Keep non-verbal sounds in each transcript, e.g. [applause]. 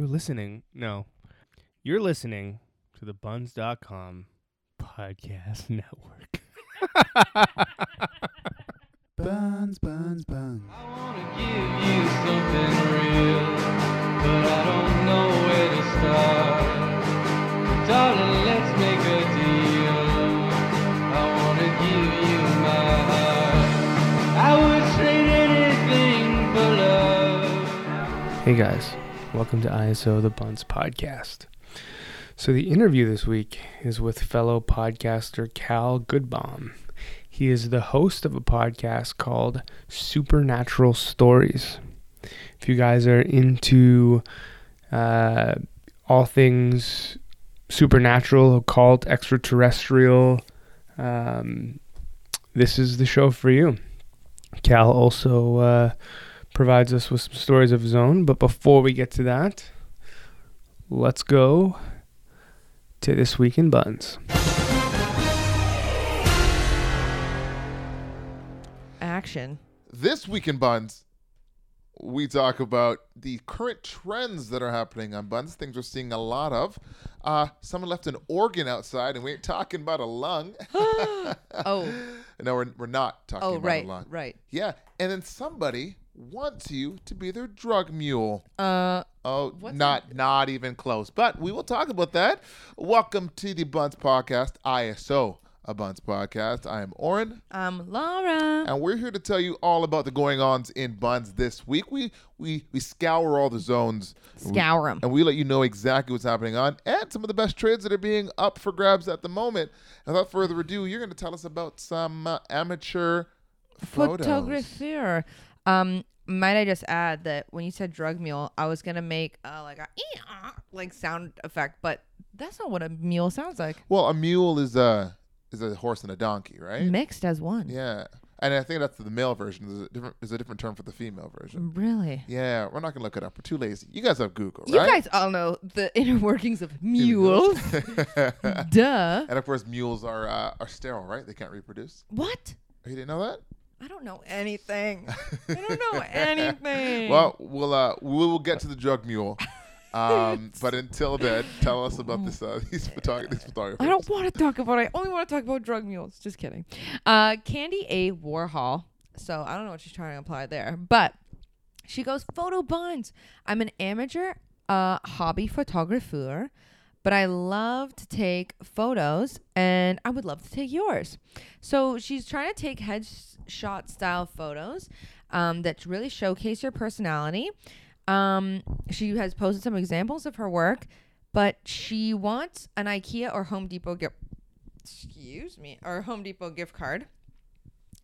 You're listening. No. You're listening to the buns.com podcast network. Buns, buns, buns. I wanna give you something real, but I don't know where to start. Darling, let's make a deal. I wanna give you my heart. I would trade anything for love. Hey guys, welcome to ISO the Buns podcast. So the interview this week is with fellow podcaster Cal Goodbaum. He is the host of a podcast called Supernatural Stories. If you guys are into uh, all things supernatural, occult, extraterrestrial, um, this is the show for you. Cal also uh, provides us with some stories of his own. But before we get to that, let's go to This Week in Buns. action. This week in Buns, we talk about the current trends that are happening on buns, things we're seeing a lot of. Uh, someone left an organ outside, and we ain't talking about a lung. [gasps] [laughs] Oh, no, we're, we're not talking oh, about right, a lung. right. Yeah, and then somebody wants you to be their drug mule. Uh, Oh, not not even close. But we will talk about that. Welcome to the Buns Podcast, ISO, a Buns Podcast. I am Oren, I'm Laura. and we're here to tell you all about the going ons in Buns this week. We we we scour all the zones. Scour them. And we let you know exactly what's happening on and some of the best trades that are being up for grabs at the moment. And without further ado, you're going to tell us about some uh, amateur photos. Photographer. Um, might I just add that when you said drug mule, I was gonna make uh, like a like sound effect, but that's not what a mule sounds like. Well, a mule is a is a horse and a donkey, right? Mixed as one. Yeah, and I think that's the male version. There's a different, there's a different term for the female version. Really? Yeah, we're not gonna look it up. We're too lazy. You guys have Google, You guys all know the [laughs] inner workings of mules. [laughs] Duh. and of course, mules are uh, are sterile, right? They can't reproduce. What? You didn't know that? I don't know anything. I don't know [laughs] anything. Well, we'll uh, we will get to the drug mule. Um, [laughs] but until then, tell us about this uh, these, [laughs] photog- these photographers. I don't want to talk about it. I only want to talk about drug mules. Just kidding. Uh, Candy A. Warhol. So I don't know what she's trying to imply there, but she goes photo buns. I'm an amateur uh, hobby photographer, but I love to take photos, and I would love to take yours. So she's trying to take headshot style photos um, that really showcase your personality. Um, she has posted some examples of her work, but she wants an IKEA or Home Depot gift. Excuse me, or Home Depot gift card.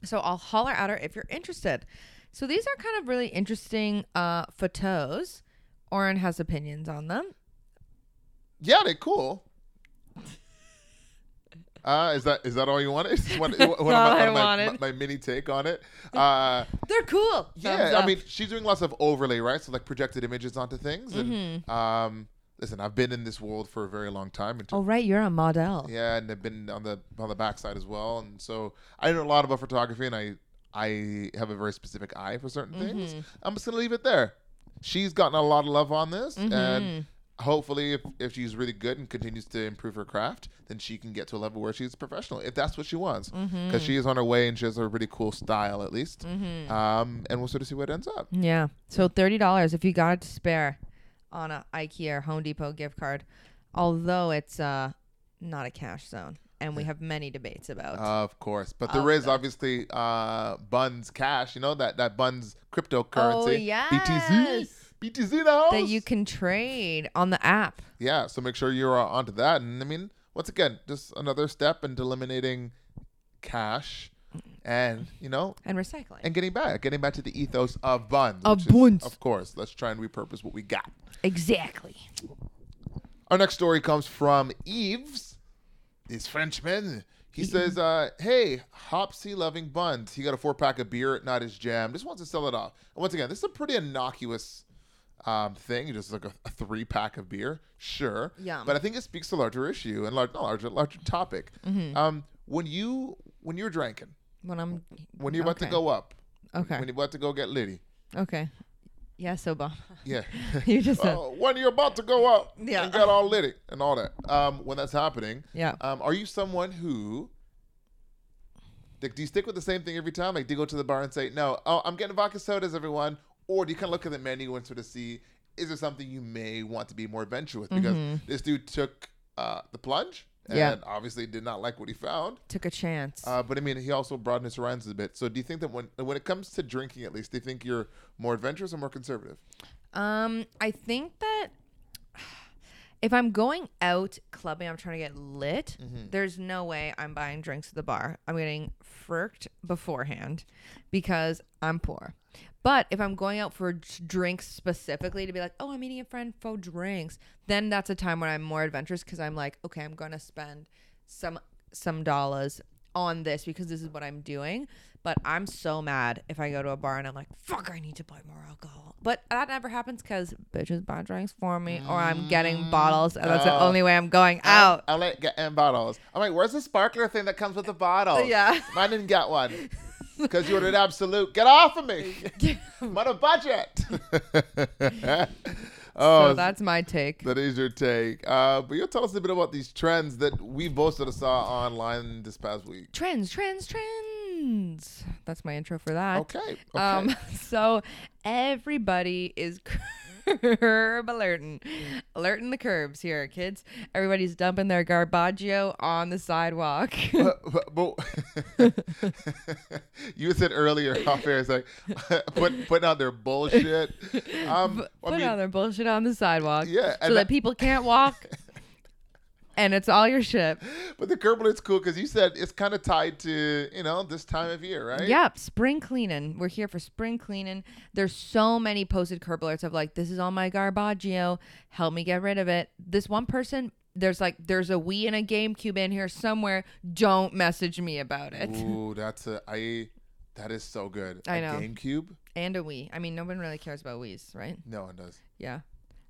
So I'll holler at her if you're interested. So these are kind of really interesting uh, photos. Oren has opinions on them. Yeah, they're cool. [laughs] Uh, is that is that all you wanted? Is [laughs] what, what, what all my, I my- wanted. My, mini take on it. Uh, They're cool. Thumbs yeah, I up. mean, she's doing lots of overlay, right? So like projected images onto things. And Mm-hmm. um, listen, I've been in this world for a very long time. in oh right, you're a model. Yeah, and I've been on the on the backside as well, and so I know a lot about photography, and I I have a very specific eye for certain things. Mm-hmm. I'm just gonna leave it there. She's gotten a lot of love on this, Mm-hmm. and hopefully, if, if she's really good and continues to improve her craft, then she can get to a level where she's professional, if that's what she wants, because Mm-hmm. she is on her way and she has a really cool style, at least. Um, and we'll sort of see what ends up. Yeah. So thirty dollars if you got it to spare on a IKEA or Home Depot gift card, although it's uh not a cash zone, and we have many debates about. Of course, but there is God. obviously uh, Buns Cash. You know that that Buns cryptocurrency. Oh, yes. BTC. BTC in the house. that you can trade on the app. Yeah, so make sure you're uh, onto that. And I mean, once again, just another step into eliminating cash, and you know, and recycling. and getting back, getting back to the ethos of buns. Of buns. of course. Let's try and repurpose what we got. exactly. Our next story comes from Yves, this Frenchman. He says, uh, "Hey, Hopsy loving buns. He got a four pack of beer, at not his jam. Just wants to sell it off. And once again, this is a pretty innocuous um, thing. Just like a, a three pack of beer, sure. Yeah. But I think it speaks to a larger issue and large, not larger, larger topic. Mm-hmm. Um, when you when you're drinking, When I'm when you're about to go up, okay, when you're about to go get Liddy, okay, Yes, Obama. Yeah. [laughs] You just said. Oh, when you're about to go up Yeah. and get all litty and all that. Um, when that's happening, Yeah. um, are you someone who do you stick with the same thing every time? Like, do you go to the bar and say, "No, oh, I'm getting vodka sodas, everyone," or do you kind of look at the menu and sort of see is there something you may want to be more adventurous with? Because this dude took uh, the plunge and Yeah. obviously did not like what he found. Took a chance. Uh, but I mean, he also broadened his horizons a bit. So, do you think that when when it comes to drinking, at least, do you think you're more adventurous or more conservative? Um, I think that [sighs] if I'm going out clubbing, I'm trying to get lit. Mm-hmm. There's no way I'm buying drinks at the bar. I'm getting fricked beforehand because I'm poor. But if I'm going out for drinks specifically to be like, oh, I'm meeting a friend for drinks, then that's a time when I'm more adventurous because I'm like, okay, I'm gonna spend some some dollars on this because this is what I'm doing. But I'm so mad if I go to a bar and I'm like, fuck, I need to buy more alcohol. But that never happens because bitches buy drinks for me or I'm getting mm, bottles and that's the Oh. only way I'm going out. I like getting bottles. I'm like, where's the sparkler thing that comes with the bottle? Yeah. I didn't get one. [laughs] Because you're an absolute. Get off of me. [laughs] I'm on a budget. [laughs] [laughs] oh, so that's my take. that is your take. Uh, but you'll tell us a bit about these trends that we both sort of saw online this past week. Trends, trends, trends. That's my intro for that. Okay. okay. Um, so everybody is curb alerting, mm. alerting the curbs here, kids. Everybody's dumping their garbaggio on the sidewalk. Uh, [laughs] uh, but, but- [laughs] you said earlier [laughs] off air, it's like put, putting out their bullshit. Um, I mean, all their bullshit on the sidewalk, Yeah, so that that- people can't walk, and it's all your shit. But the curb alert's cool because you said it's kind of tied to you know this time of year, right? Yep, spring cleaning. We're here for spring cleaning. There's so many posted curb alerts of like, this is all my garbaggio. Help me get rid of it. This one person, there's like, there's a Wii and a GameCube in here somewhere. Don't message me about it. [laughs] Ooh, that's a I. That is so good. I A know. GameCube. And a Wii. I mean, no one really cares about Wii's, right? No one does. Yeah,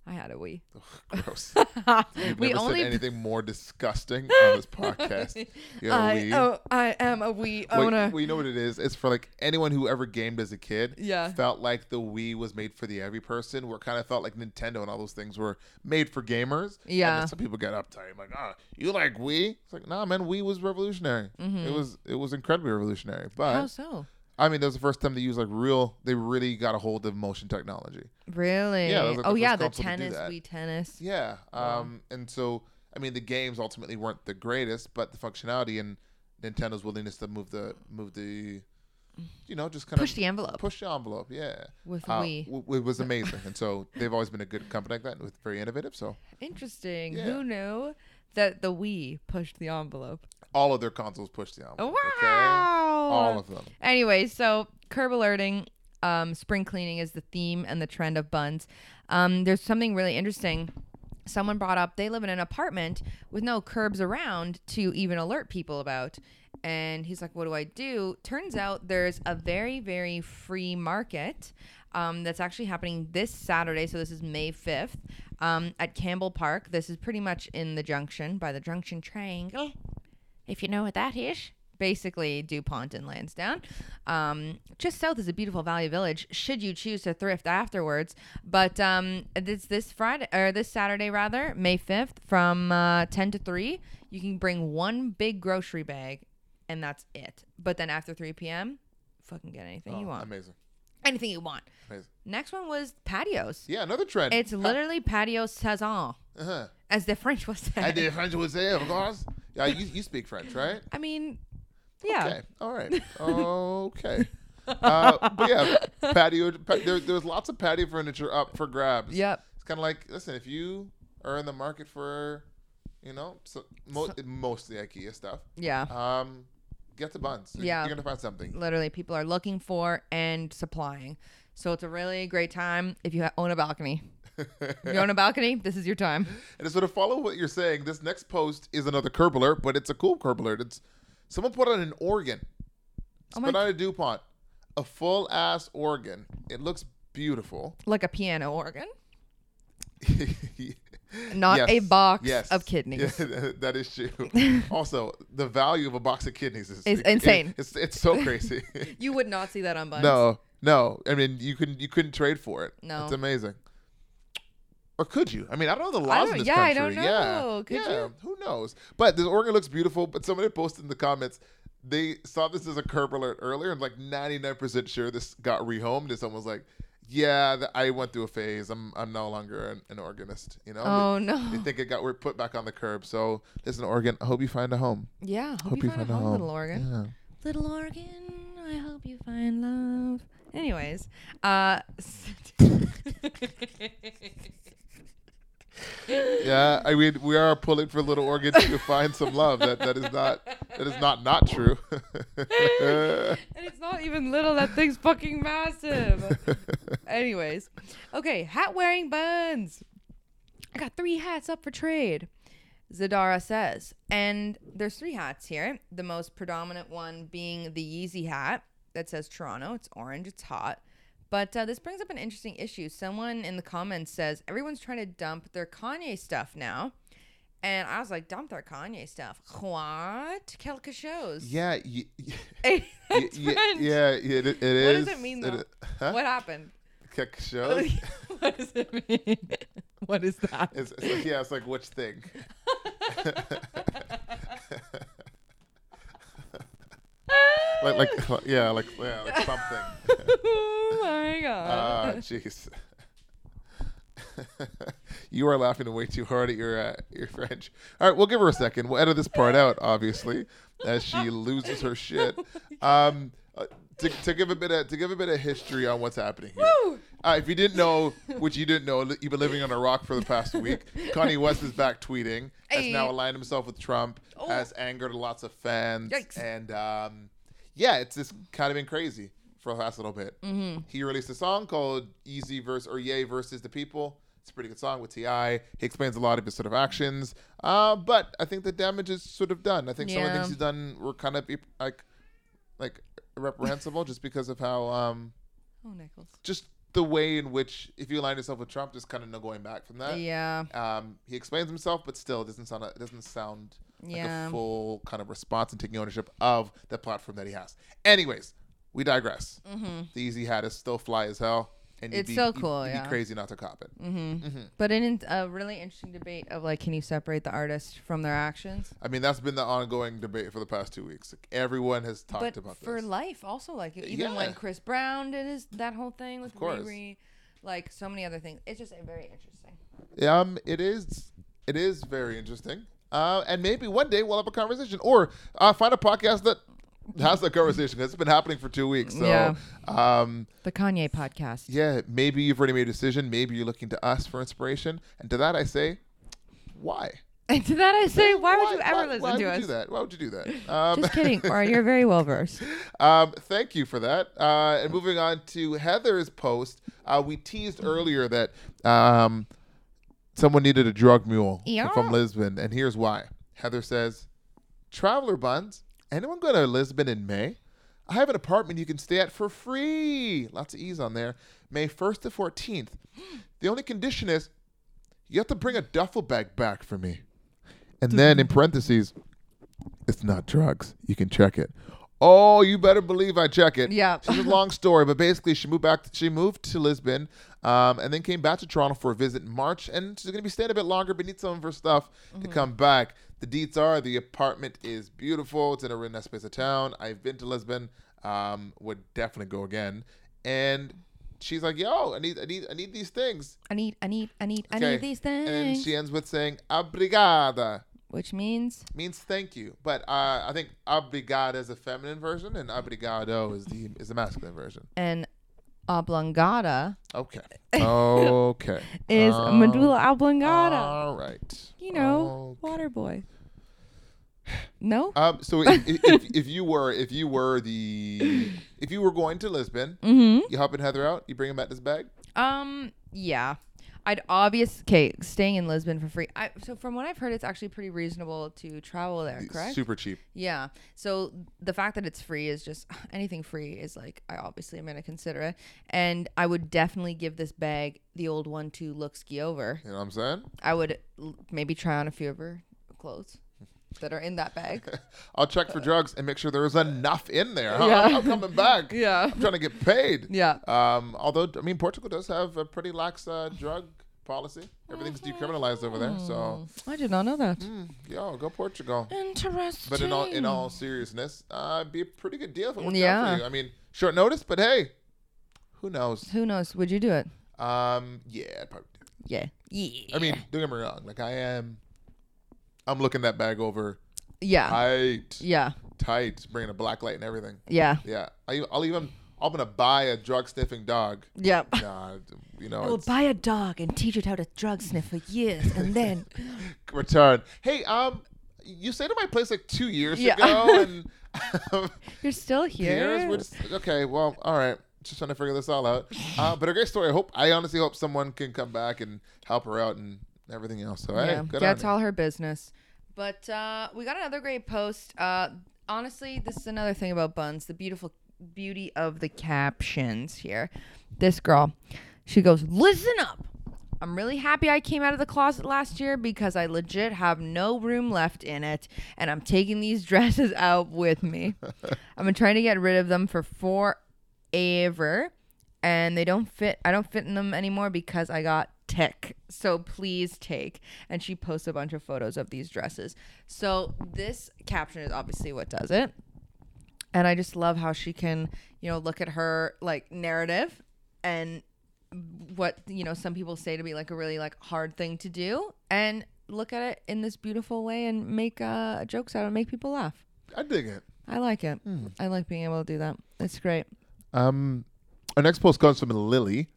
I had a Wii. Ugh, [laughs] gross. [laughs] We only. said anything more disgusting [laughs] on this podcast. You have a I Wii. oh, I am a Wii Wait, owner. well, you know what it is? It's for like anyone who ever gamed as a kid. Yeah. Felt like the Wii was made for the every person. Where kind of felt like Nintendo and all those things were made for gamers. And Yeah. then some people get uptight, like, ah, you like Wii? It's like, nah, man, Wii was revolutionary. It was it was incredibly revolutionary. But Mm-hmm. How so? I mean, that was the first time they used like real. They really got a hold of motion technology. Really? Yeah, like, oh yeah, the console to do tennis. Wii tennis. Yeah. Um. And so, I mean, the games ultimately weren't the greatest, but the functionality and Nintendo's willingness to move the move the, you know, just kind Push of push the envelope push the envelope. Yeah. with Uh, Wii. w- it was amazing, and so they've always been a good company like that, with very innovative. So Interesting. Yeah. Who knew that the Wii pushed the envelope? all of their consoles pushed the envelope. wow. Okay. All of them. Anyway, so curb alerting, um, spring cleaning is the theme and the trend of buns. Um, there's something really interesting. Someone brought up they live in an apartment with no curbs around to even alert people about. And he's like, What do I do? Turns out there's a very, very free market um, that's actually happening this Saturday. So this is May 5th um, at Campbell Park. This is pretty much in the junction by the Junction Triangle if you know what that is. Basically, DuPont and Lansdowne. Um, just south is a beautiful Value Village. Should you choose to thrift afterwards, but um, it's this Friday or this Saturday rather, May fifth, from uh, ten to three. You can bring one big grocery bag, and that's it. But then after three p.m., fucking get anything you Oh, want. Amazing. Anything you want. Amazing. Next one was patios. Yeah, another trend. It's literally patio saison, uh-huh. as the French would say. I did French would say, of course. Yeah, you, you speak French, right? I mean, yeah. Okay. All right. [laughs] okay. Uh, but yeah, patio. Pa- there, there's lots of patio furniture up for grabs. Yep. It's kind of like, listen, if you are in the market for, you know, so, mo- mostly IKEA stuff, Yeah. um, get the buns. You're- Yeah. You're gonna find something. literally people are looking for and supplying. So it's a really great time if you ha- own a balcony. If you own a [laughs] balcony, this is your time. And so to sort of follow what you're saying, this next post is another curb alert, but it's a cool curb alert. It's someone put on an organ. It's Oh put on a DuPont, a full ass organ. It looks beautiful. Like a piano organ, [laughs] not a box yes. of kidneys. [laughs] Yeah, that is true. [laughs] also, the value of a box of kidneys is It's it- insane. it's it's so crazy. You would not see that on buns. no, No, I mean you couldn't you couldn't trade for it. No. it's amazing. Or could you? I mean, I don't know the laws in this yeah, I don't Yeah, know. Could yeah. you? Who knows? But this organ looks beautiful. But somebody posted in the comments they saw this as a curb alert earlier, and like ninety nine percent sure this got rehomed. And someone was like, "Yeah, I went through a phase. I'm I'm no longer an, an organist. You know." Oh They, no. they think it got we're put back on the curb. So listen, organ. I hope you find a home. Yeah. Hope, you find, a home, little organ. Yeah. Little organ, I hope you find love. Anyways, uh [laughs] [laughs] Yeah, I mean, we are pulling for Little Oregon to find some love. That that is not that is not not true. and it's not even little, that thing's fucking massive. Anyways, okay, hat wearing buns. I got three hats up for trade. Zadara says, and there's three hats here. The most predominant one being the Yeezy hat that says Toronto. It's orange. It's hot. But uh, this brings up an interesting issue. Someone in the comments says everyone's trying to dump their Kanye stuff now. And I was like, dump their Kanye stuff. What? Quelque chose. yeah, y- [laughs] [laughs] y- y- that's y- French. yeah, it, it What is. does it mean, though? huh? What happened? Quelque [laughs] chose? what does it mean? what is that? It's, it's like, yeah, it's like which thing? Like, [laughs] like, yeah, like, yeah, like something. [laughs] oh my god. Ah, jeez. [laughs] you are laughing way too hard at your uh, your French. All right, we'll give her a second. We'll edit this part out, obviously, as she loses her shit. Um, uh, to, to give a bit of to give a bit of history on what's happening here. Woo! Uh, if you didn't know, which you didn't know, li- you've been living on a rock for the past week. Kanye West is back tweeting. Has Hey. now aligned himself with Trump. Oh. Has angered lots of fans. Yikes. And um, yeah, it's just kind of been crazy for the last little bit. Mm-hmm. He released a song called "Easy Verse" or "Ye versus the People." It's a pretty good song with Ti. He explains a lot of his sort of actions, uh, but I think the damage is sort of done. I think some of the things he's done were kind of like, like reprehensible, just because of how um, Oh, Nichols. just the way in which if you align yourself with Trump, there's kind of no going back from that. Yeah. Um, he explains himself, but still it doesn't sound it doesn't sound like Yeah. a full kind of response and taking ownership of the platform that he has. Anyways, we digress. The Yeezy hat is still fly as hell, and It's be, so you'd- cool, You'd yeah. be crazy not to cop it. But in a really interesting debate of like, can you separate the artist from their actions? I mean, that's been the ongoing debate for the past two weeks. Like, everyone has talked but about for this. life, also like even Yeah. when Chris Brown did his that whole thing with course. Riri, like so many other things. It's just uh, very interesting. Um, it is. It is very interesting. Uh, and maybe one day we'll have a conversation, or uh, find a podcast that has that conversation. 'cause It's been happening for two weeks. So, Yeah. um, The Kanye podcast. yeah, maybe you've already made a decision. Maybe you're looking to us for inspiration. And to that, I say, why? [laughs] And to that I say, why, would you ever why, listen why to would us? you do that? Why would you do that? [laughs] Um, Just kidding. or you're very [laughs] well versed. Um, thank you for that. Uh, and moving on to Heather's post, uh, we teased earlier that um, someone needed a drug mule Yeah. from Lisbon, and here's why. Heather says, "Traveler buns. Anyone go to Lisbon in May? I have an apartment you can stay at for free. Lots of ease on there. May 1st to 14th. [gasps] The only condition is you have to bring a duffel bag back for me." And then in parentheses, it's not drugs. You can check it. Oh, you better believe I check it. Yeah. It's a long [laughs] story, but basically she moved back. she moved to Lisbon, um, and then came back to Toronto for a visit in March, and she's gonna be staying a bit longer, but needs some of her stuff to come back. The deets are the apartment is beautiful. It's in a really nice place of town. I've been to Lisbon. Um, would definitely go again. And she's like, "Yo, I need, I need, I need these things." I need, I need, I need, I need these things. And she ends with saying, "Obrigada." which means means thank you. But uh, I think obrigada is a feminine version, and obrigado is the is the masculine version. an oblongata Okay. Okay. [laughs] is Um, medulla oblongata. All right. you know, Okay. water boy. No? Um. So if, if, if, if you were if you were the if you were going to Lisbon, Mm-hmm. you helping Heather out, you bring him back this bag. Um, yeah. I'd obvious okay, staying in Lisbon for free. I so from what I've heard, it's actually pretty reasonable to travel there. Correct? Super cheap. Yeah. So the fact that it's free is just [sighs] anything free is like I obviously am gonna consider it, and I would definitely give this bag the old one to look ski over. You know what I'm saying? I would l- maybe try on a few of her clothes. That are in that bag. [laughs] I'll check for drugs and make sure there is enough in there. huh? Yeah. I'm not coming back. [laughs] Yeah. I'm trying to get paid. Yeah. Um, although I mean, Portugal does have a pretty lax uh, drug policy. Everything's decriminalized over there. So, I did not know that. mm, yo, go Portugal. Interesting. But in all in all seriousness, uh, it'd be a pretty good deal if it worked out Yeah. for you. I mean, short notice, but hey, who knows? Who knows? Would you do it? Um, yeah, I'd probably do. Yeah. Yeah. I mean, don't get me wrong. Like I am, I'm looking that bag over yeah. tight, yeah. tight, bringing a black light and everything. Yeah. Yeah, I, I'll even. I'm gonna buy a drug sniffing dog. Yeah. Nah, you know, I will buy a dog and teach it how to drug sniff for years, and then [laughs] return. Hey, um, you stayed at my place like two years Yeah. ago, [laughs] and [laughs] you're still here. years. Just, okay, well, all right. Just trying to figure this all out. Uh, but a great story. I hope. I honestly hope someone can come back and help her out and everything else. So hey, yeah, good that's on you. all her business. But uh, we got another great post. Uh, honestly, this is another thing about buns: the beautiful beauty of the captions here. This girl, she goes, "Listen up." I'm really happy I came out of the closet last year because I legit have no room left in it and I'm taking these [laughs] dresses out with me. [laughs] I've been trying to get rid of them for forever and they don't fit I don't fit in them anymore because I got tick. So please take. And she posts a bunch of photos of these dresses. So this caption is obviously what does it. And I just love how she can, you know, look at her like narrative and what, you know, some people say to be like a really like hard thing to do and look at it in this beautiful way and make uh, jokes out of it, make people laugh. I dig it. I like it. I like being able to do that. It's great. Um, our next post comes from Lily,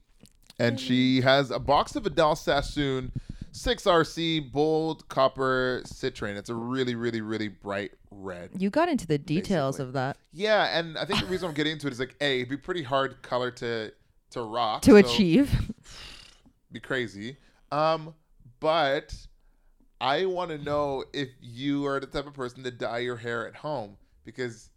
and she has a box of Vidal Sassoon 6RC bold copper citrine. It's a really, really, really bright red. You got into the details Basically. of that Yeah, and I think the reason I'm getting into it is like, a, it'd be pretty hard color to to rock to so achieve. [sighs] Be crazy. Um, but I want to know if you are the type of person to dye your hair at home because.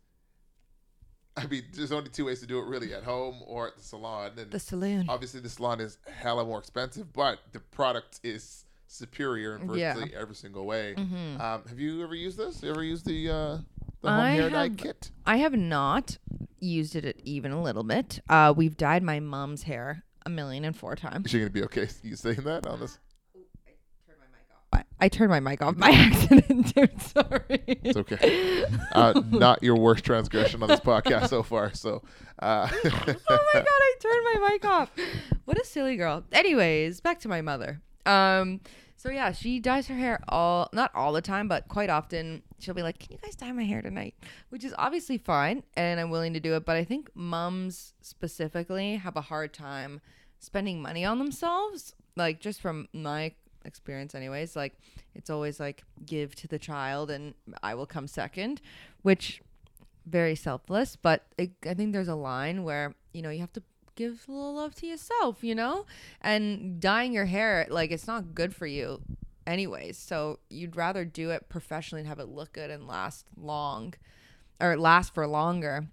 [laughs] I mean, there's only two ways to do it really at home or at the salon. And The saloon. obviously the salon is hella more expensive, but the product is superior in Yeah. virtually every single way. Mhm. Um, have you ever used this? You ever used the uh, the home I hair dye have- kit? I have not used it even a little bit. Uh, we've dyed my mom's hair a million and four times. Is she gonna be okay? [laughs] You saying that on this? I, I turned my mic off [laughs] by accident, dude. Sorry. It's okay. Uh, not your worst transgression on this podcast so far. So, uh, [laughs] oh my god, I turned my mic off. What a silly girl. Anyways, back to my mother. Um, so yeah, she dyes her hair all not all the time, but quite often she'll be like, Can you guys dye my hair tonight? Which is obviously fine and I'm willing to do it, but I think mums specifically have a hard time spending money on themselves. Like just from my experience anyways, like it's always like give to the child and I will come second, which very selfless, but it, I think there's a line where you know you have to give a little love to yourself, you know, and dyeing your hair like it's not good for you, anyways. So you'd rather do it professionally and have it look good and last long, or last for longer.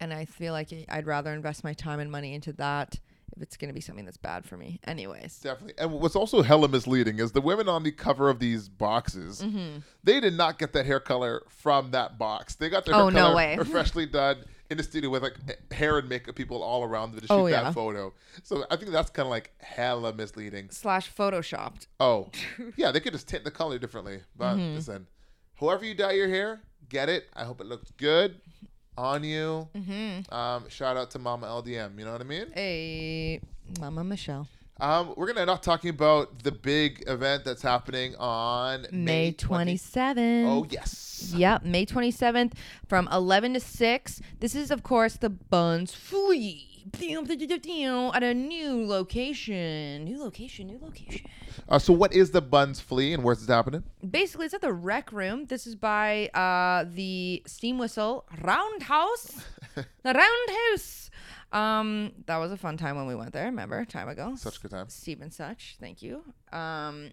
And I feel like I'd rather invest my time and money into that it's gonna be something that's bad for me, anyways. definitely. And what's also hella misleading is the women on the cover of these boxes. Mm-hmm. They did not get that hair color from that box. They got their Oh, hair no color way. [laughs] professionally done in the studio with like hair and makeup people all around them to shoot Oh, that photo. So I think that's kind of like hella misleading. Slash photoshopped. Oh, [laughs] yeah, they could just tint the color differently. But Mm-hmm. listen, however you dye your hair, get it. I hope it looks good on you. Mm-hmm. Um, shout out to Mama LDM. You know what I mean? Hey, Mama Michelle. Um, we're gonna not talking about the big event that's happening on May 20 27th. Oh yes. Yep, May 27th from 11 to 6. This is, of course, the Buns Flea at a new location. New location, new location. Uh, so what is the Buns Flea and where's this happening? Basically, it's at the Rec Room. This is by uh, the Steam Whistle Roundhouse. [laughs] the Roundhouse. Um, that was a fun time when we went there. Remember, time ago. Such a good time. Stephen Such. Thank you. Um,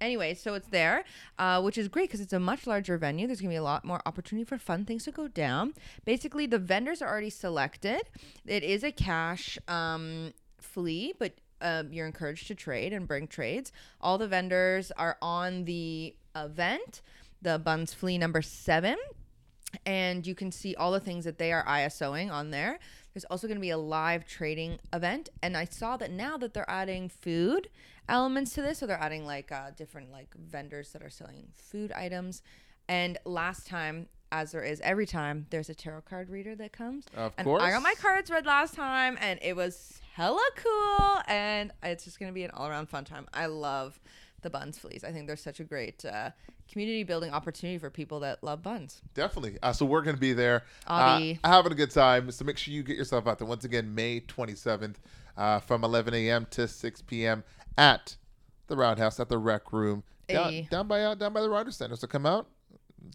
anyway, so it's there, uh, which is great because it's a much larger venue. There's gonna be a lot more opportunity for fun things to go down. Basically, the vendors are already selected. It is a cash um, flea, but um, you're encouraged to trade and bring trades. All the vendors are on the event. the Buns Flea number seven. And you can see all the things that they are ISOing on there. There's also going to be a live trading event. And I saw that now that they're adding food elements to this. So they're adding like uh, different like vendors that are selling food items. And last time, as there is every time, there's a tarot card reader that comes. Of and course. I got my cards read last time, and it was hella cool. And it's just gonna be an all around fun time. I love the buns fleas. I think they're such a great uh, community building opportunity for people that love buns. Definitely. Uh, so we're going to be there, uh, Avi. having a good time. So make sure you get yourself out there. Once again, May 27th, uh, from 11 a.m. to 6 p.m. at the Roundhouse at the Rec Room down, Hey. down by uh, down by the Ryder Center. So come out,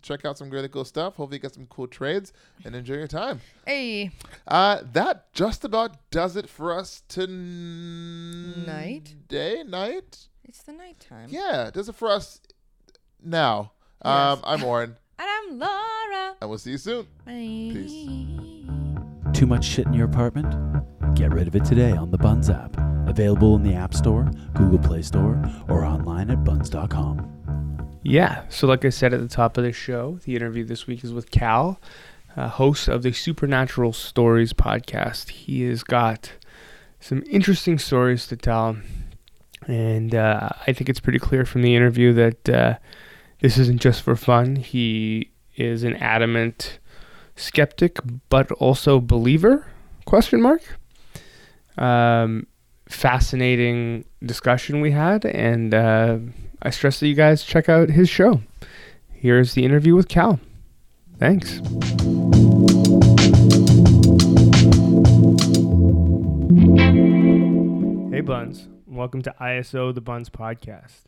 check out some really cool stuff. Hopefully, you get some cool trades and enjoy your time. Hey, Uh, that just about does it for us tonight. Day night. It's the nighttime. Yeah, does it for us now. Yes. Um, I'm Oren, [laughs] And I'm Laura. and we'll see you soon. Bye. Peace. Too much shit in your apartment? Get rid of it today on the Buns app. Available in the App Store, Google Play Store, or online at buns.com. Yeah. So, like I said at the top of the show, the interview this week is with Cal, uh, host of the Supernatural Stories podcast. He has got some interesting stories to tell. And uh, I think it's pretty clear from the interview that uh, this isn't just for fun. He is an adamant skeptic, but also believer? Question mark. Um, fascinating discussion we had, and uh, I stress that you guys check out his show. Here's the interview with Cal. Thanks. Hey, Buns. Welcome to ISO the Buns podcast.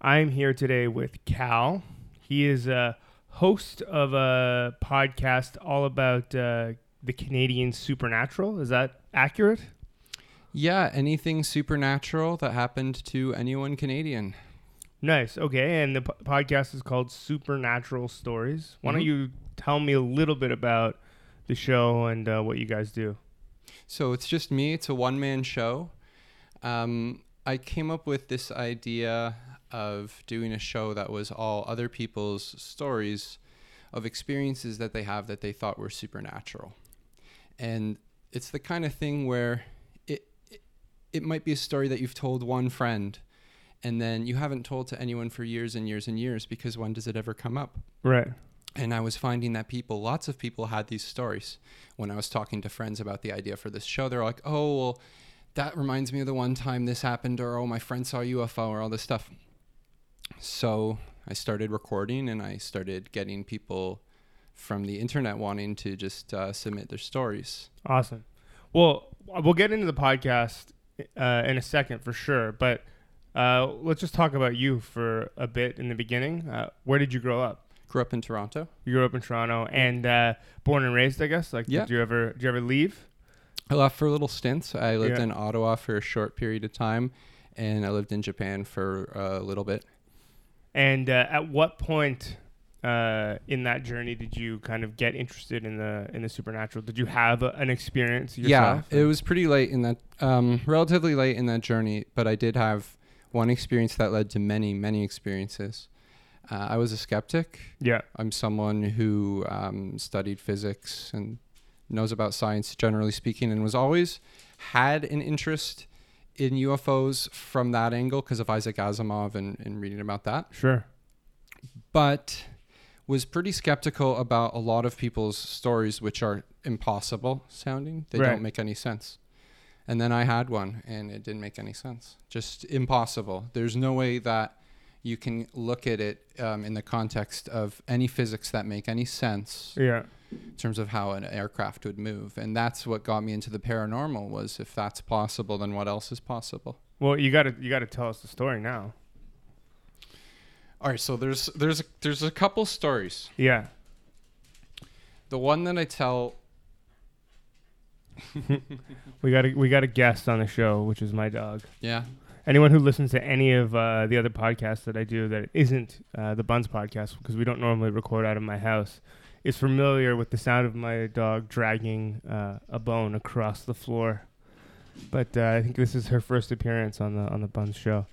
I'm here today with Cal. He is a host of a podcast all about uh, the Canadian supernatural. Is that accurate? Yeah, anything supernatural that happened to anyone Canadian. Nice. Okay. And the p- podcast is called Supernatural Stories. Why don't Mhm. you tell me a little bit about the show and uh, what you guys do? So it's just me, it's a one man show. Um, I came up with this idea of doing a show that was all other people's stories of experiences that they have that they thought were supernatural. And it's the kind of thing where it, it, it might be a story that you've told one friend and then you haven't told to anyone for years and years and years because when does it ever come up? Right. And I was finding that people, lots of people had these stories. When I was talking to friends about the idea for this show, they're like, oh, well, that reminds me of the one time this happened, or oh, my friend saw a UFO, or all this stuff. So I started recording and I started getting people from the internet wanting to just uh, submit their stories. Awesome. Well, we'll get into the podcast uh, in a second for sure, but uh, let's just talk about you for a bit in the beginning. Uh, where did you grow up? Grew up in Toronto. You grew up in Toronto and uh, born and raised, I guess. Like, Yeah. did you ever did you ever leave? I left for little stints. I lived Yeah. in Ottawa for a short period of time, and I lived in Japan for a little bit. And uh, at what point uh, in that journey did you kind of get interested in the in the supernatural? Did you have a, an experience yourself? Yeah, it was pretty late in that, um, relatively late in that journey, but I did have one experience that led to many, many experiences. Uh, I was a skeptic. yeah. I'm someone who um, studied physics and knows about science generally speaking, and was always had an interest in UFOs from that angle because of Isaac Asimov and, and reading about that. Sure. but was pretty skeptical about a lot of people's stories which are impossible sounding. They Right. don't make any sense. And then i had one and it didn't make any sense. Just impossible. There's no way that you can look at it um, in the context of any physics that make any sense Yeah. in terms of how an aircraft would move and that's what got me into the paranormal was if that's possible then what else is possible Well, you gotta you gotta tell us the story now. all right so there's there's a, there's a couple stories Yeah. the one that i tell [laughs] We got a, we got a guest on the show, which is my dog. yeah Anyone who listens to any of uh, the other podcasts that I do that isn't uh, the Buns podcast, because we don't normally record out of my house, is familiar with the sound of my dog dragging uh, a bone across the floor. But uh, I think this is her first appearance on the on the Buns show.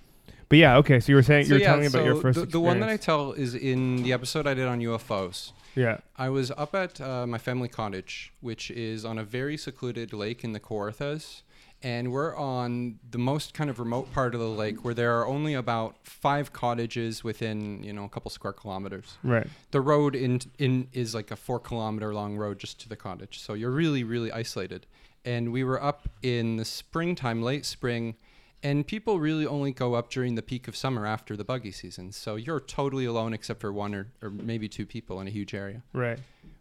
But yeah, okay. So you were saying So you were yeah, telling me about your first the, the one that I tell is in the episode I did on UFOs. yeah. I was up at uh, my family cottage, which is on a very secluded lake in the Kawarthas. And we're on the most kind of remote part of the lake where there are only about five cottages within, you know, a couple square kilometers. Right. The road in, in is like a four kilometer long road just to the cottage. So you're really, really isolated. And we were up in the springtime, late spring, and people really only go up during the peak of summer after the buggy season. So you're totally alone except for one or, or maybe two people in a huge area Right.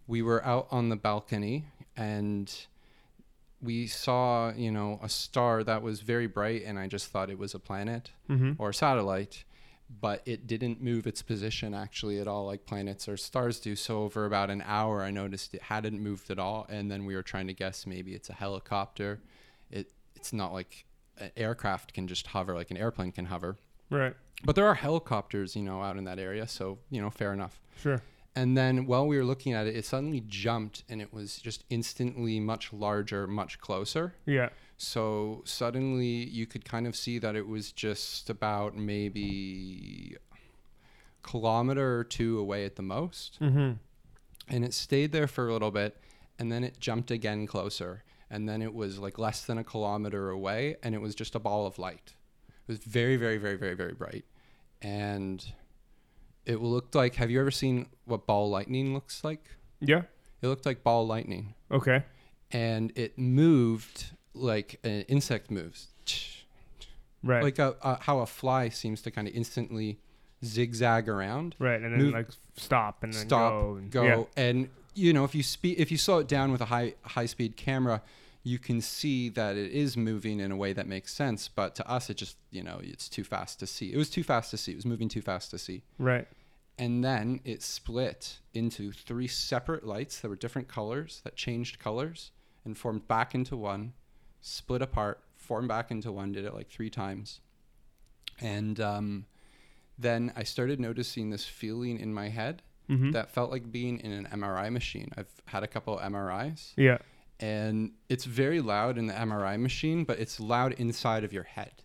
we were out on the balcony and we saw, you know, a star that was very bright and I just thought it was a planet Mm-hmm. or satellite, but it didn't move its position actually at all like planets or stars do. So over about an hour I noticed it hadn't moved at all and then we were trying to guess maybe it's a helicopter. It it's not like an aircraft can just hover like an airplane can hover. Right. But there are helicopters, you know, out in that area, so, you know, fair enough. Sure. And then while we were looking at it, it suddenly jumped and it was just instantly much larger, much closer. Yeah. So suddenly you could kind of see that it was just about maybe a kilometer or two away at the most. Mm-hmm. And it stayed there for a little bit and then it jumped again closer. And then it was like less than a kilometer away and it was just a ball of light. It was very, very, very, very, very bright. And it looked like have you ever seen what ball lightning looks like? Yeah. It looked like ball lightning. Okay. And it moved like an insect moves. Right. Like a, a, how a fly seems to kind of instantly zigzag around. right. And then move- like stop and then stop, go. and- go, Yeah. and you know if you speed if you slow it down with a high high speed camera, you can see that it is moving in a way that makes sense. But to us, it just you know it's too fast to see. It was too fast to see. It was moving too fast to see. Right. And then it split into three separate lights that were different colors that changed colors and formed back into one, split apart, formed back into one. Did it like three times, and um, then I started noticing this feeling in my head Mm-hmm. that felt like being in an MRI machine. I've had a couple MRIs, Yeah. And it's very loud in the MRI machine, but it's loud inside of your head.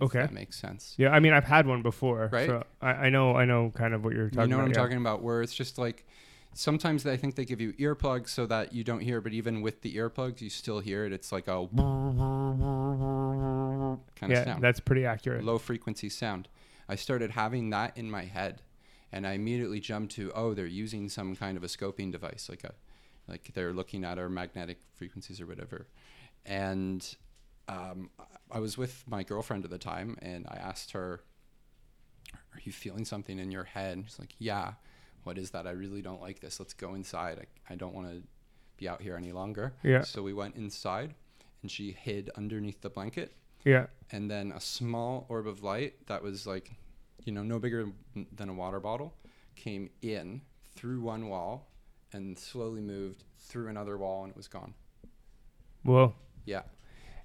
Okay. that makes sense. Yeah. I mean, I've had one before. Right? So I, I know. I know kind of what you're talking you know about. what I'm yeah. talking about? Where it's just like sometimes I think they give you earplugs so that you don't hear, but even with the earplugs, you still hear it. It's like a [laughs] kind of Yeah. sound, That's pretty accurate. low frequency sound. I started having that in my head, and I immediately jumped to, oh, they're using some kind of a scoping device, like a, like they're looking at our magnetic frequencies or whatever, and. Um, I was with my girlfriend at the time, and I asked her, "Are you feeling something in your head?" And she's like, "Yeah." What is that? I really don't like this. Let's go inside. I, I don't want to be out here any longer. Yeah. So we went inside, and she hid underneath the blanket, Yeah. and then a small orb of light that was like, you know, no bigger than a water bottle, came in through one wall, and slowly moved through another wall, and it was gone. Well. Yeah.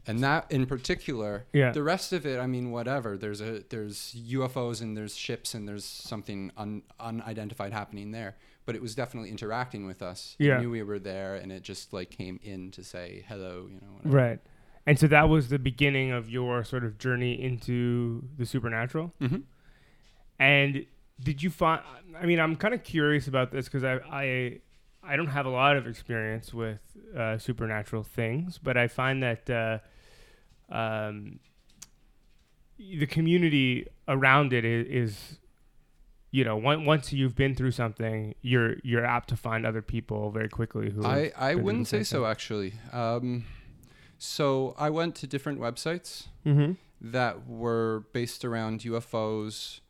And that in particular, Yeah. the rest of it, I mean, whatever. There's a there's UFOs and there's ships and there's something un, unidentified happening there. But it was definitely interacting with us. It Yeah. knew we were there, and it just like came in to say hello. You know. Whatever. Right. And so that was the beginning of your sort of journey into the supernatural. Mm-hmm. And did you find? I mean, I'm kind of curious about this because I, I I don't have a lot of experience with uh, supernatural things, but I find that uh, um, the community around it is, is you know, on- once you've been through something, you're you're apt to find other people very quickly who. I, I wouldn't say so actually. Um, so I went to different websites. Mhm. that were based around UFOs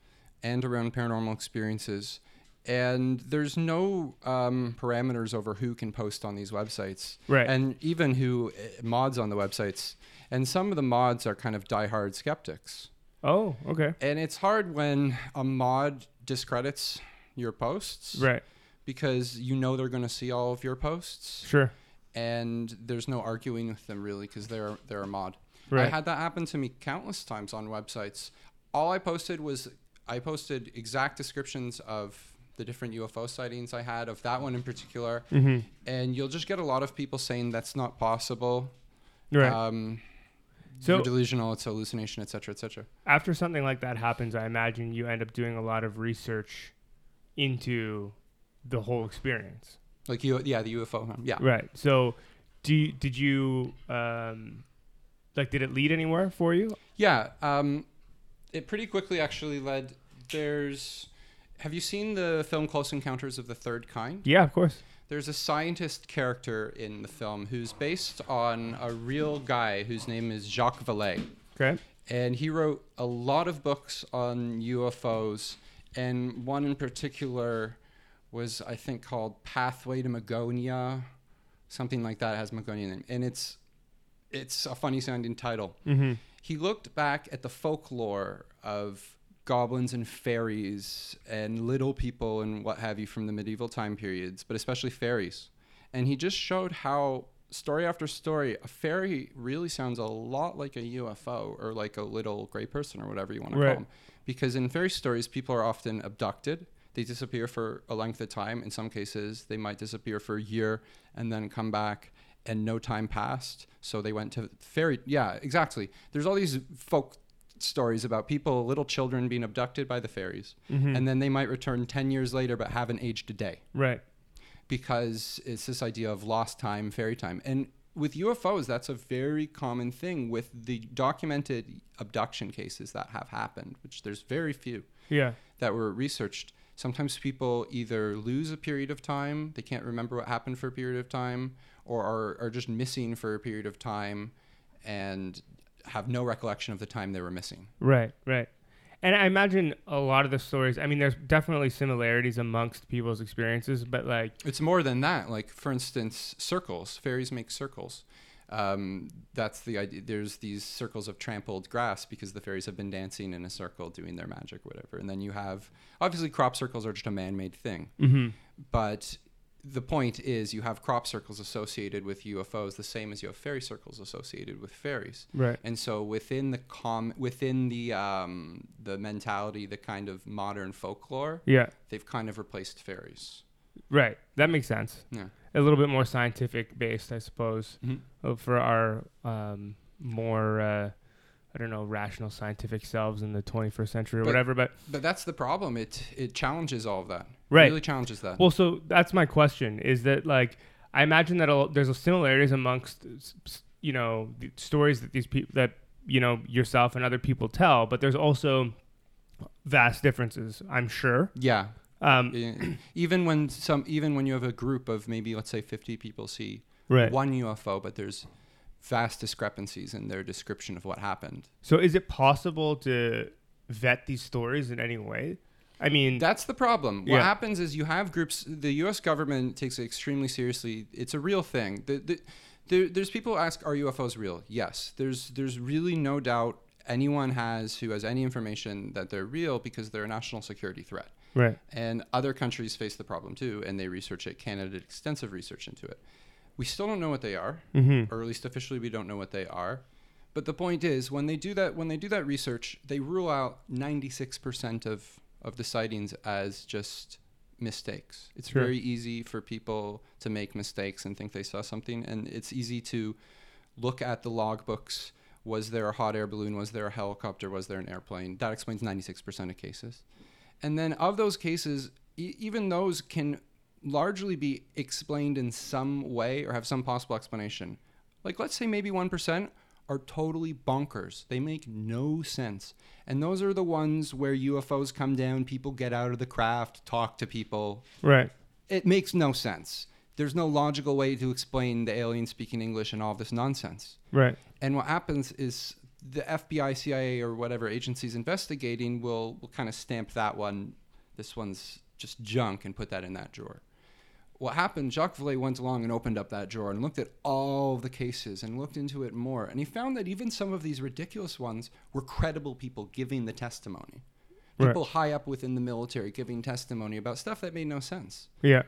and around paranormal experiences. And there's no um, parameters over who can post on these websites, Right. and even who uh, mods on the websites. And some of the mods are kind of diehard skeptics. Oh, okay. And it's hard when a mod discredits your posts, Right. Because you know they're going to see all of your posts, Sure. and there's no arguing with them really because they're they're a mod. Right. I had that happen to me countless times on websites. All I posted was I posted exact descriptions of the different UFO sightings I had of that one in particular, mm-hmm. and you'll just get a lot of people saying that's not possible. Right. Um, So- you're delusional, it's hallucination, etc., etc. After something like that happens, I imagine you end up doing a lot of research into the whole experience. Like you, yeah, the UFO. huh? Yeah. Right. So, do you, did you um, like did it lead anywhere for you? Yeah, um, it pretty quickly actually led. There's, have you seen the film Close Encounters of the Third Kind? Yeah, of course. There's a scientist character in the film who's based on a real guy whose name is Jacques Vallée. Okay. And he wrote a lot of books on UFOs, and one in particular was, I think, called Pathway to Magonia, something like that. It has Magonia in it. And it's, it's a funny sounding title. Mm-hmm. He looked back at the folklore of goblins and fairies and little people and what have you from the medieval time periods, but especially fairies. And he just showed how, story after story, a fairy really sounds a lot like a UFO or like a little gray person or whatever you want to Right. call them. Because in fairy stories, people are often abducted. They disappear for a length of time. In some cases, they might disappear for a year and then come back and no time passed. So they went to fairy. Yeah, exactly. There's all these folk stories about people, little children being abducted by the fairies. Mm-hmm. And then they might return 10 years later but haven't aged a day Right. because it's this idea of lost time, fairy time. And with UFOs, that's a very common thing with the documented abduction cases that have happened, which there's very few Yeah. that were researched. Sometimes people either lose a period of time, they can't remember what happened for a period of time, or are, are just missing for a period of time and have no recollection of the time they were missing. Right. Right. And I imagine a lot of the stories. I mean, there's definitely similarities amongst people's experiences, but like, It's more than that. Like, for instance, circles. Fairies make circles. Um, that's the idea. There's these circles of trampled grass because the fairies have been dancing in a circle doing their magic, whatever. And then you have, obviously, crop circles are just a man made thing. mm-hmm. But the point is, you have crop circles associated with UFOs, the same as you have fairy circles associated with fairies. right. And so within the com, within the um, the mentality, the kind of modern folklore, Yeah. they've kind of replaced fairies. Right. That makes sense. Yeah. A little bit more scientific based, I suppose, Mhm. uh, for our um, more, uh, I don't know, rational scientific selves in the 21st century or But- whatever. But But that's the problem. It it challenges all of that. Right. It really challenges that. well, so that's my question: is that like I imagine that a, there's a similarities amongst you know the stories that these people that you know yourself and other people tell, but there's also vast differences. I'm sure. yeah. Um, even when some even when you have a group of maybe let's say 50 people see right. one UFO, but there's vast discrepancies in their description of what happened. So is it possible to vet these stories in any way? I mean, That's the problem. What Yeah. happens is you have groups. The U.S. government takes it extremely seriously. It's a real thing. The, the, there, there's people who ask, "Are UFOs real?" Yes. There's there's really no doubt anyone has who has any information that they're real because they're a national security threat. right. And other countries face the problem too, and they research it. Canada did extensive research into it. We still don't know what they are, Mm-hmm. or at least officially we don't know what they are. But the point is, when they do that, when they do that research, they rule out 96% of of the sightings as just mistakes. It's Sure. very easy for people to make mistakes and think they saw something, and it's easy to look at the logbooks. Was there a hot air balloon? Was there a helicopter? Was there an airplane? That explains 96% of cases. And then of those cases, e- even those can largely be explained in some way or have some possible explanation. Like, let's say maybe 1% are totally bonkers. They make no sense. And those are the ones where UFOs come down, people get out of the craft, talk to people. Right. It makes no sense. There's no logical way to explain the alien speaking English and all of this nonsense. Right. And what happens is the FBI, CIA, or whatever agencies investigating will, will kind of stamp that one, this one's just junk, and put that in that drawer. What happened, Jacques Vallée went along and opened up that drawer and looked at all the cases and looked into it more. And he found that even some of these ridiculous ones were credible people giving the testimony. Right. People high up within the military giving testimony about stuff that made no sense. Yeah.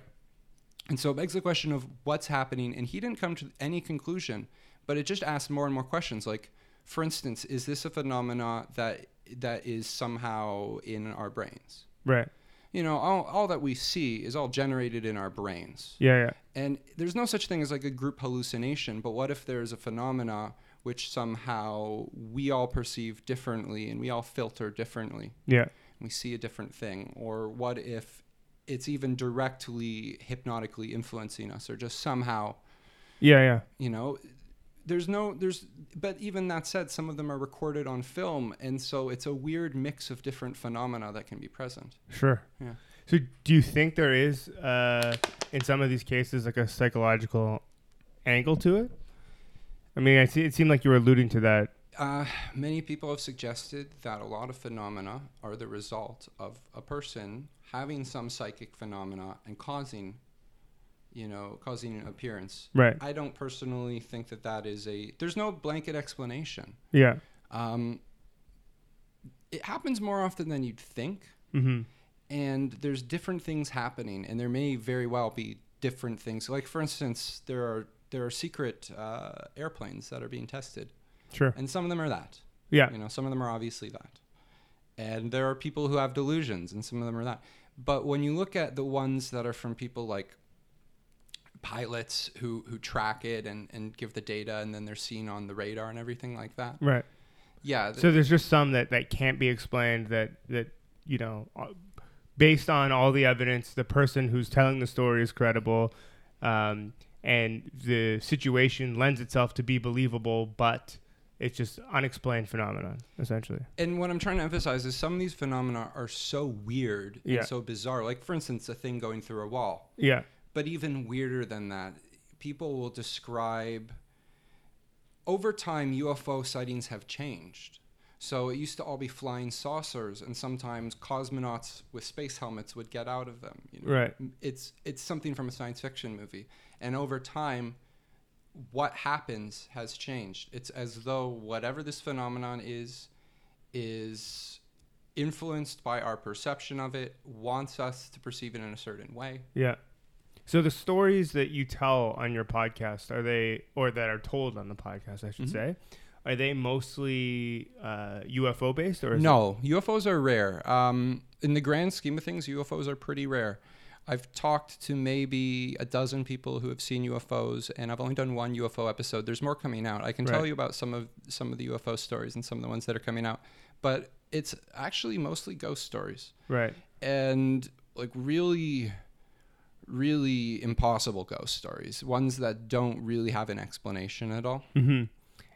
And so it begs the question of what's happening. And he didn't come to any conclusion, but it just asked more and more questions. Like, for instance, is this a phenomena that that is somehow in our brains? Right. You know, all, all that we see is all generated in our brains. Yeah. Yeah. And there's no such thing as like a group hallucination, but what if there's a phenomena which somehow we all perceive differently and we all filter differently. Yeah. We see a different thing. Or what if it's even directly hypnotically influencing us or just somehow Yeah, yeah. you know there's no there's but even that said some of them are recorded on film and so it's a weird mix of different phenomena that can be present Sure. Yeah. So, do you think there is, uh, in some of these cases, like a psychological angle to it? I mean, I see, it seemed like you were alluding to that. uh, many people have suggested that a lot of phenomena are the result of a person having some psychic phenomena and causing you know causing an appearance Right. i don't personally think that that is a there's no blanket explanation Yeah. um, it happens more often than you'd think Mm-hmm. and there's different things happening and there may very well be different things like for instance there are there are secret uh, airplanes that are being tested Sure. and some of them are that Yeah. you know some of them are obviously that and there are people who have delusions and some of them are that but when you look at the ones that are from people like pilots who who track it and and give the data and then they're seen on the radar and everything like that Right. yeah th- So there's just some that, that can't be explained that, that, you know, uh, based on all the evidence, the person who's telling the story is credible, um, and the situation lends itself to be believable, but it's just unexplained phenomenon, essentially. and what I'm trying to emphasize is some of these phenomena are so weird Yeah. and so bizarre. Like for instance, a thing going through a wall. Yeah. But even weirder than that, people will describe over time UFO sightings have changed. So it used to all be flying saucers, and sometimes cosmonauts with space helmets would get out of them. You know? Right. It's it's something from a science fiction movie, and over time, what happens has changed. It's as though whatever this phenomenon is, is influenced by our perception of it, wants us to perceive it in a certain way. Yeah. So the stories that you tell on your podcast are they, or that are told on the podcast, I should Mhm. say, are they mostly uh, UFO based or No, UFOs are rare. Um, in the grand scheme of things, UFOs are pretty rare. I've talked to maybe a dozen people who have seen UFOs, and I've only done one UFO episode. There's more coming out. I can tell you about some of some of the UFO stories and some of the ones that are coming out, but it's actually mostly ghost stories right? and like really, really impossible ghost stories. Ones that don't really have an explanation at all. Mm-hmm.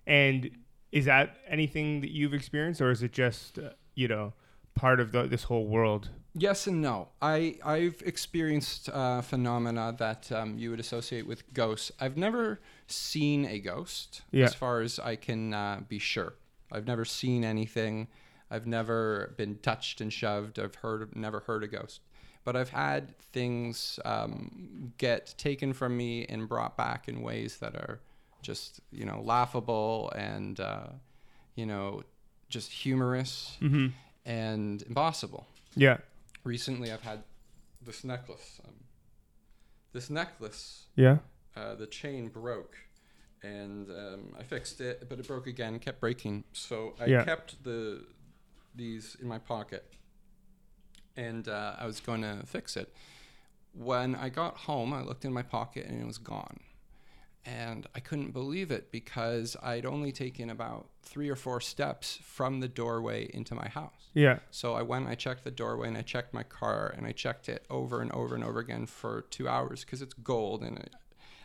And is that anything that you've experienced, or is it just uh, you know part of the, this whole world? Yes and no. I I've experienced uh, phenomena that um, you would associate with ghosts. I've never seen a ghost, Yeah. as far as I can uh, be sure. I've never seen anything. I've never been touched and shoved. I've heard never heard a ghost, but I've had things um, get taken from me and brought back in ways that are just you know laughable and uh, you know just humorous Mm-hmm. and impossible Yeah. recently I've had this necklace. Um, this necklace, Yeah. uh, the chain broke, and um, I fixed it, but it broke again, kept breaking. So I Yeah. kept the these in my pocket, and uh, I was going to fix it. When I got home, I looked in my pocket and it was gone. And I couldn't believe it because I'd only taken about three or four steps from the doorway into my house. Yeah. So I went, I checked the doorway, and I checked my car, and I checked it over and over and over again for two hours because it's gold, and it,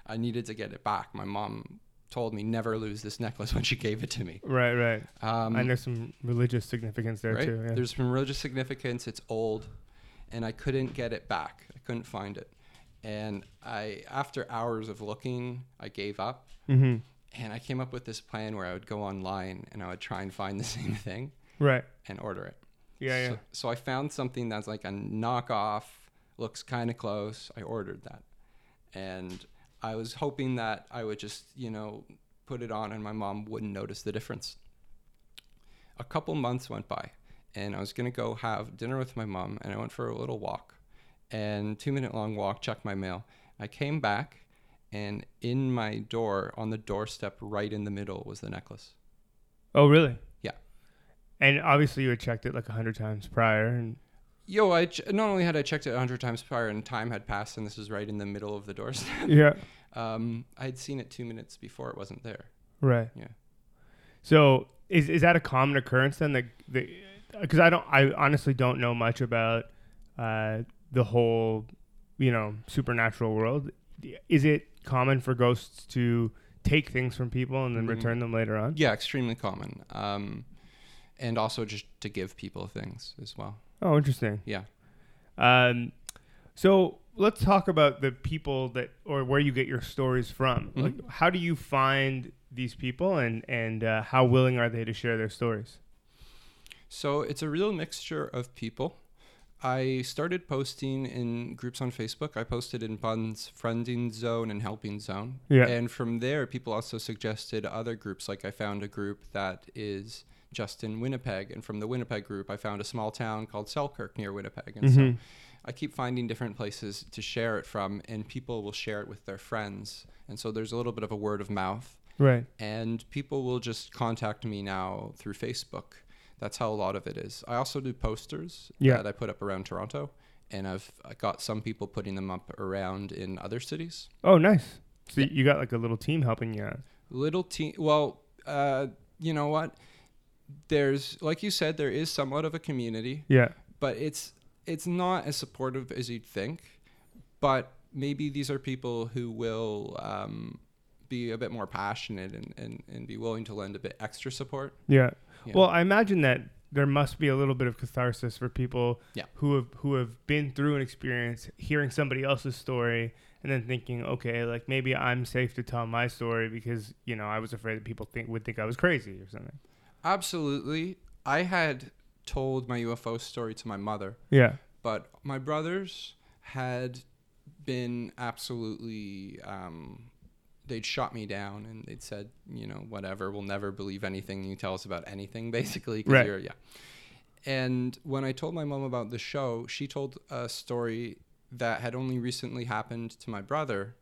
I needed to get it back. My mom told me never lose this necklace [laughs] when she gave it to me. Right. Right. Um, and there's some religious significance there right? too. Yeah. There's some religious significance. It's old, and I couldn't get it back. I couldn't find it, and I, after hours of looking, I gave up, mm-hmm. and I came up with this plan where I would go online and I would try and find the [laughs] same thing Right. and order it. Yeah. Yeah. So, so I found something that's like a knockoff, looks kind of close. I ordered that. And I was hoping that I would just, you know, put it on and my mom wouldn't notice the difference. A couple months went by and I was going to go have dinner with my mom and I went for a little walk. And 2 minute long walk, checked my mail. I came back and in my door on the doorstep right in the middle was the necklace. oh, really? Yeah. And obviously, you had checked it like a hundred times prior, and Yo, I ch- not only had I checked it a hundred times prior and time had passed and this was right in the middle of the doorstep. yeah. [laughs] Um, I had seen it two minutes before it wasn't there. Right. Yeah. So is is that a common occurrence then? That the because I don't I honestly don't know much about uh, the whole you know supernatural world. Is it common for ghosts to take things from people and then Mhm. return them later on? Yeah, extremely common. Um, and also just to give people things as well. Oh, interesting. Yeah. Um, so let's talk about the people that or where you get your stories from. Mhm. Like, how do you find these people, and and uh, how willing are they to share their stories? So it's a real mixture of people. I started posting in groups on Facebook. I posted in Bun's Friending Zone and Helping Zone. Yeah. And from there, people also suggested other groups. Like I found a group that is just in Winnipeg. And from the Winnipeg group, I found a small town called Selkirk near Winnipeg. And so Mhm. I keep finding different places to share it from, and people will share it with their friends. And so there's a little bit of a word of mouth Right. and people will just contact me now through Facebook. That's how a lot of it is. I also do posters Yeah. that I put up around Toronto, and I've got some people putting them up around in other cities. Oh, nice. So Yeah. you got like a little team helping you out. Little team. Well, uh, you know what? There's like you said, there is somewhat of a community, Yeah. but it's it's not as supportive as you'd think. But maybe these are people who will um, be a bit more passionate and, and, and be willing to lend a bit extra support. Yeah. Yeah. Well, I imagine that there must be a little bit of catharsis for people Yeah. who have who have been through an experience, hearing somebody else's story, and then thinking, okay, like maybe I'm safe to tell my story because you know I was afraid that people think would think I was crazy or something. Absolutely. I had told my UFO story to my mother, Yeah. but my brothers had been absolutely. Um, they'd shot me down and they'd said, you know, whatever, we'll never believe anything you tell us about anything, [laughs] basically. Right. You're, yeah. And when I told my mom about the show, she told a story that had only recently happened to my brother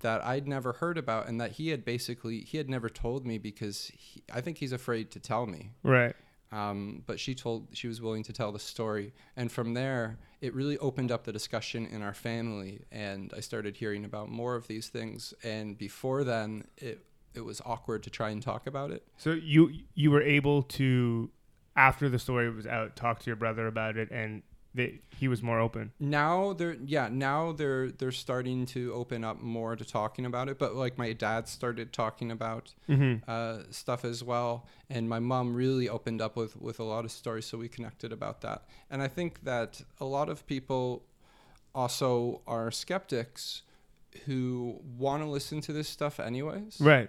that I'd never heard about and that he had basically he had never told me because he, I think he's afraid to tell me. Right. Um, but she told she was willing to tell the story, and from there, it really opened up the discussion in our family, and I started hearing about more of these things. And before then, it it was awkward to try and talk about it. So you you were able to, after the story was out, talk to your brother about it, and they, he was more open. Now they're yeah now they're they're starting to open up more to talking about it. But like my dad started talking about Mm-hmm. uh, stuff as well. And my mom really opened up with, with a lot of stories, so we connected about that. And I think that a lot of people also are skeptics who want to listen to this stuff anyways. Right.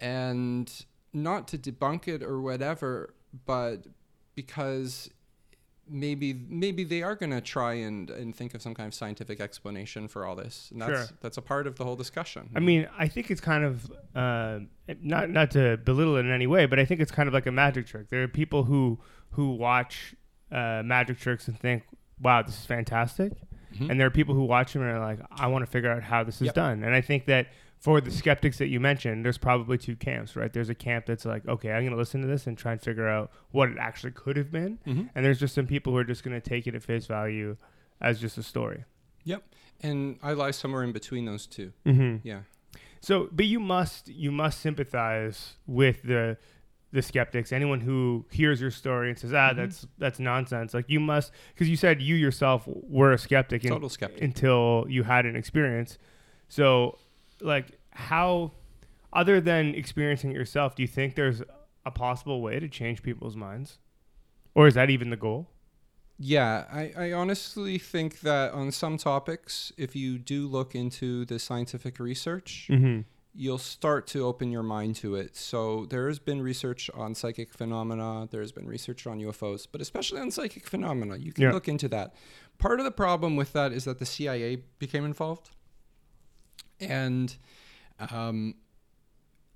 And not to debunk it or whatever, but because maybe maybe they are going to try and, and think of some kind of scientific explanation for all this and that's Sure. that's a part of the whole discussion I mean, I think it's kind of uh, not not to belittle it in any way, but I think it's kind of like a magic trick. There are people who who watch uh, magic tricks and think, "Wow, this is fantastic," Mhm. and there are people who watch them and are like, "I want to figure out how this is Yep. done." And I think that for the skeptics that you mentioned, there's probably two camps, right? There's a camp that's like, "Okay, I'm going to listen to this and try and figure out what it actually could have been," Mhm. and there's just some people who are just going to take it at face value as just a story. Yep. And I lie somewhere in between those two. Mm-hmm. Yeah. So, but you must you must sympathize with the the skeptics. Anyone who hears your story and says, "Ah, Mhm. that's that's nonsense." Like you must, because you said you yourself were a skeptic in- Total skeptic. until you had an experience. So, like, how, other than experiencing it yourself, do you think there's a possible way to change people's minds, or is that even the goal? Yeah, I, I honestly think that on some topics, if you do look into the scientific research, Mm-hmm. you'll start to open your mind to it. So there has been research on psychic phenomena, there's been research on UFOs, but especially on psychic phenomena. You can Yeah. look into that. Part of the problem with that is that the CIA became involved. And um,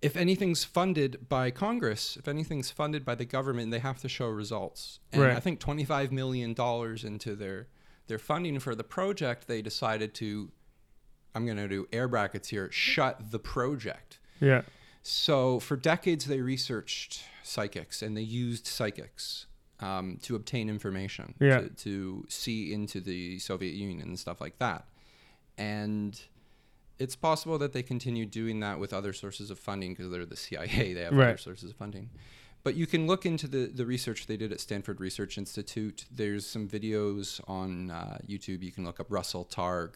if anything's funded by Congress, if anything's funded by the government, they have to show results. And Right. I think $25 million into their, their funding for the project, they decided to, I'm going to do air brackets here, shut the project. Yeah. So for decades, they researched psychics and they used psychics um, to obtain information, Yeah. to, to see into the Soviet Union and stuff like that. And it's possible that they continue doing that with other sources of funding because they're the CIA. They have Right. other sources of funding. But you can look into the, the research they did at Stanford Research Institute. There's some videos on uh, YouTube. You can look up Russell Targ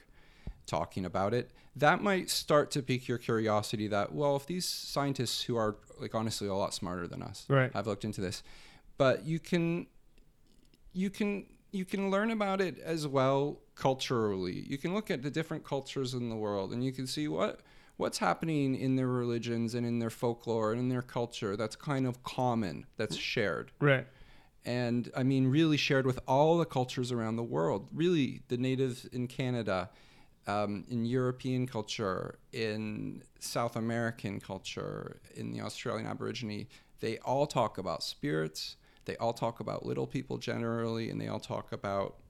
talking about it. That might start to pique your curiosity that, well, if these scientists who are, like, honestly a lot smarter than us Right. have looked into this, but you can you can you can learn about it as well culturally. You can look at the different cultures in the world and you can see what what's happening in their religions and in their folklore and in their culture that's kind of common, that's shared. Right. And I mean really shared with all the cultures around the world. Really the natives in Canada, um, in European culture, in South American culture, in the Australian Aborigine, they all talk about spirits. They all talk about little people generally, and they all talk about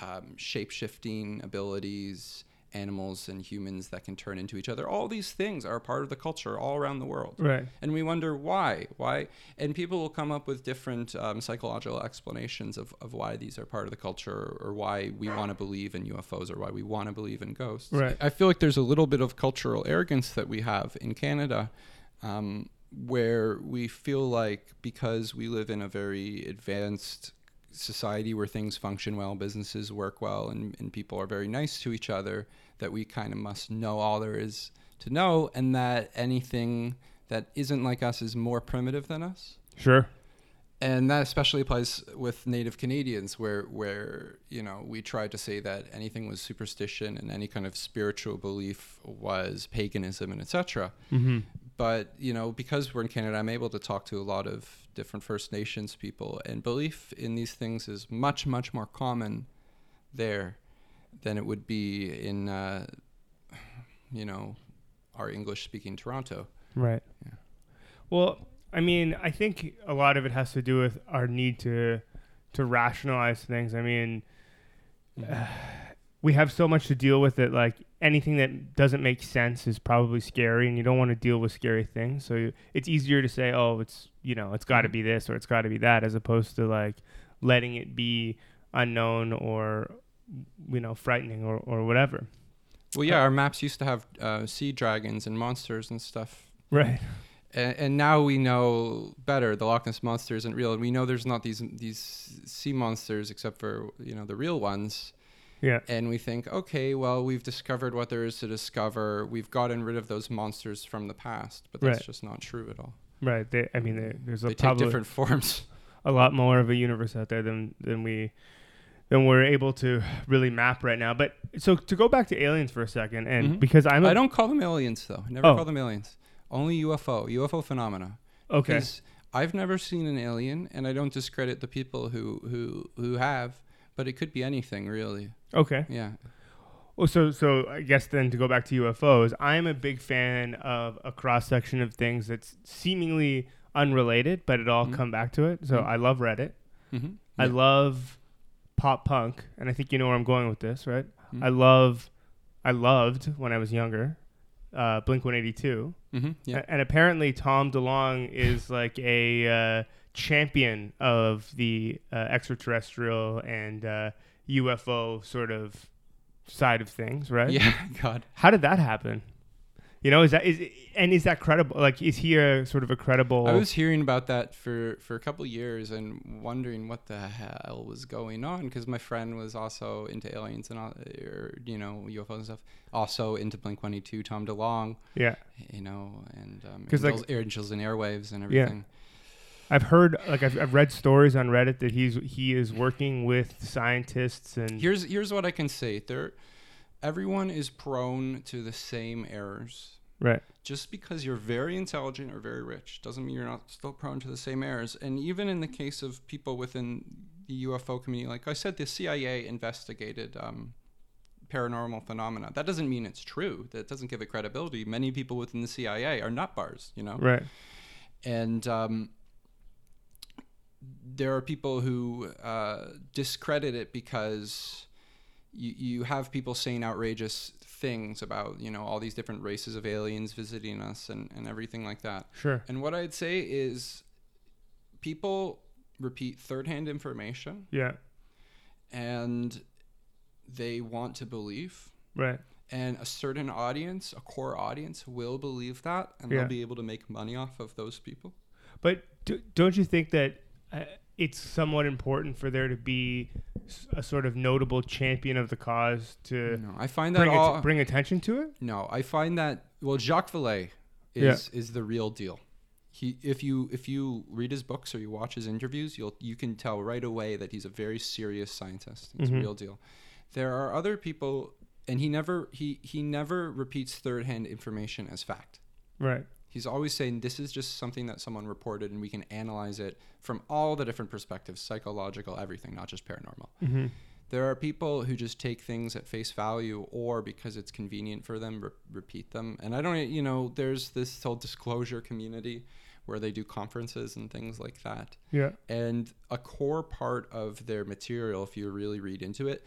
um, shape shifting abilities, animals and humans that can turn into each other. All these things are part of the culture all around the world. Right. And we wonder why. Why? And people will come up with different um, psychological explanations of, of why these are part of the culture or why we want to believe in UFOs or why we want to believe in ghosts. Right. I feel like there's a little bit of cultural arrogance that we have in Canada. Um, where we feel like because we live in a very advanced society where things function well, businesses work well, and, and people are very nice to each other, that we kind of must know all there is to know, and that anything that isn't like us is more primitive than us. Sure. And that especially applies with Native Canadians, where where you know we tried to say that anything was superstition and any kind of spiritual belief was paganism and etc Mm-hmm. but you know because we're in canada i'm able to talk to a lot of different first nations people and belief in these things is much much more common there than it would be in uh, you know our english speaking toronto Right. Yeah. Well, I mean, I think a lot of it has to do with our need to to rationalize things. I mean, [sighs] we have so much to deal with it. Like anything that doesn't make sense is probably scary, and you don't want to deal with scary things. So it's easier to say, "Oh, it's you know, it's got to Mhm. be this or it's got to be that," as opposed to like letting it be unknown or you know, frightening or or whatever. well yeah our maps used to have uh, sea dragons and monsters and stuff Right. and, and now we know better. The Loch Ness monster isn't real. And we know there's not these these sea monsters except for you know the real ones. Yeah. And we think, okay, well, we've discovered what there is to discover. We've gotten rid of those monsters from the past, but that's Right. just not true at all. Right. They, I mean, there- there's a They take probably different [laughs] forms. a lot more of a universe out there than than we than we're able to really map right now. But so to go back to aliens for a second, and Mhm. because I'm a, I don't call them aliens though. I never Oh. call them aliens. Only UFO, UFO phenomena. okay, I've never seen an alien, and I don't discredit the people who who who have. But it could be anything, really. okay. Yeah. Well, so so I guess then to go back to UFOs, I'm a big fan of a cross section of things that's seemingly unrelated, but it all Mhm. come back to it. So Mhm. I love Reddit. Mm-hmm. I love pop punk, and I think you know where I'm going with this, right? Mhm. I love, I loved when I was younger, uh, Blink 182. Mm-hmm. Yeah. And apparently, Tom DeLonge is like a uh, champion of the uh, extraterrestrial and uh, UFO sort of side of things, right? Yeah. [laughs] God. How did that happen? You know, is that is and is that credible? Like, is he a sort of a credible? I was hearing about that for for a couple years and wondering what the hell was going on because my friend was also into aliens and all, or you know UFOs and stuff. Also into Blink One Eighty Two, Tom DeLonge, yeah, you know, and um, 'Cause, like- angels, angels and airwaves and everything. Yeah. I've heard like I've, I've read stories on Reddit that he's he is working with scientists and Here's here's what I can say. There, everyone is prone to the same errors. right, Just because you're very intelligent or very rich doesn't mean you're not still prone to the same errors. And even in the case of people within the UFO community, like I said, the CIA investigated um, paranormal phenomena. That doesn't mean it's true. That doesn't give it credibility. Many people within the CIA are nut bars, you know. right, and um, there are people who uh, discredit it because you, you have people saying outrageous things about you know all these different races of aliens visiting us and, and everything like that. Sure, and what i'd say is people repeat third-hand information yeah, and they want to believe. Right, and a certain audience, a core audience, will believe that, and Yeah. they'll be able to make money off of those people. But do, don't you think that uh, it's somewhat important for there to be a sort of notable champion of the cause to No, I find that bring, all. bring attention to it? No, I find that well, Jacques Vallée Yeah. is is the real deal. He, if you if you read his books or you watch his interviews, you'll you can tell right away that he's a very serious scientist. It's Mhm. a real deal. There are other people, and he never he he never repeats third hand information as fact. Right. He's always saying this is just something that someone reported, and we can analyze it from all the different perspectives, psychological, everything, not just paranormal. Mm-hmm. There are people who just take things at face value or because it's convenient for them, re- repeat them. And I don't, you know, there's this whole disclosure community where they do conferences and things like that. Yeah. And a core part of their material, if you really read into it,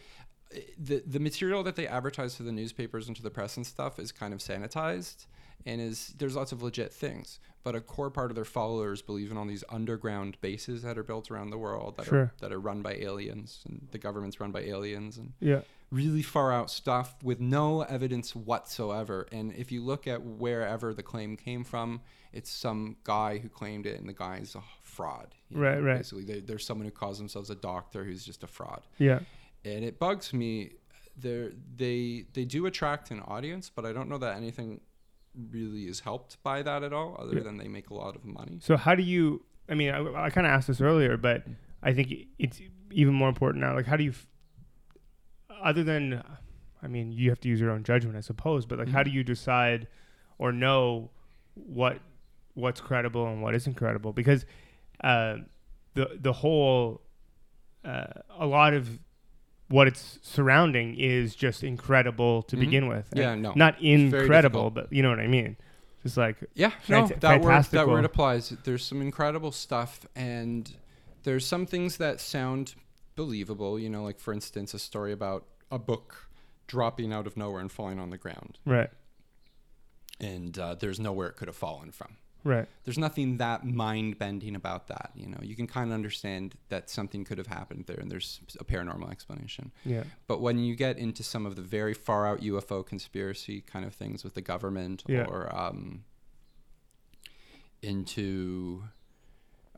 eh, the, the material that they advertise to the newspapers and to the press and stuff is kind of sanitized and is there's lots of legit things but a core part of their followers believe in all these underground bases that are built around the world that Sure. are that are run by aliens and the government's run by aliens and Yeah. really far out stuff with no evidence whatsoever. And if you look at wherever the claim came from, it's some guy who claimed it, and the guy's a fraud. Right, right. Basically, they, there's someone who calls themselves a doctor who's just a fraud, Yeah. and it bugs me. They're, they they do attract an audience, but I don't know that anything really is helped by that at all, other than they make a lot of money. So how do you? I mean, I, I kind of asked this earlier, but I think it's even more important now. Like, how do you? f- Other than, I mean, you have to use your own judgment, I suppose. But like, how Mhm. do you decide or know what what's credible and what isn't credible? Because uh, the the whole uh, a lot of what it's surrounding is just incredible to Mhm. begin with. And Yeah, no, not incredible, but you know what I mean. Just like Yeah, no, that word that word applies. There's some incredible stuff, and there's some things that sound believable. You know, like for instance, a story about a book dropping out of nowhere and falling on the ground, right, and uh, there's nowhere it could have fallen from. Right, There's nothing that mind bending about that. You know, you can kind of understand that something could have happened there, and there's a paranormal explanation. yeah, But when you get into some of the very far out UFO conspiracy kind of things with the government Yeah. or um, into,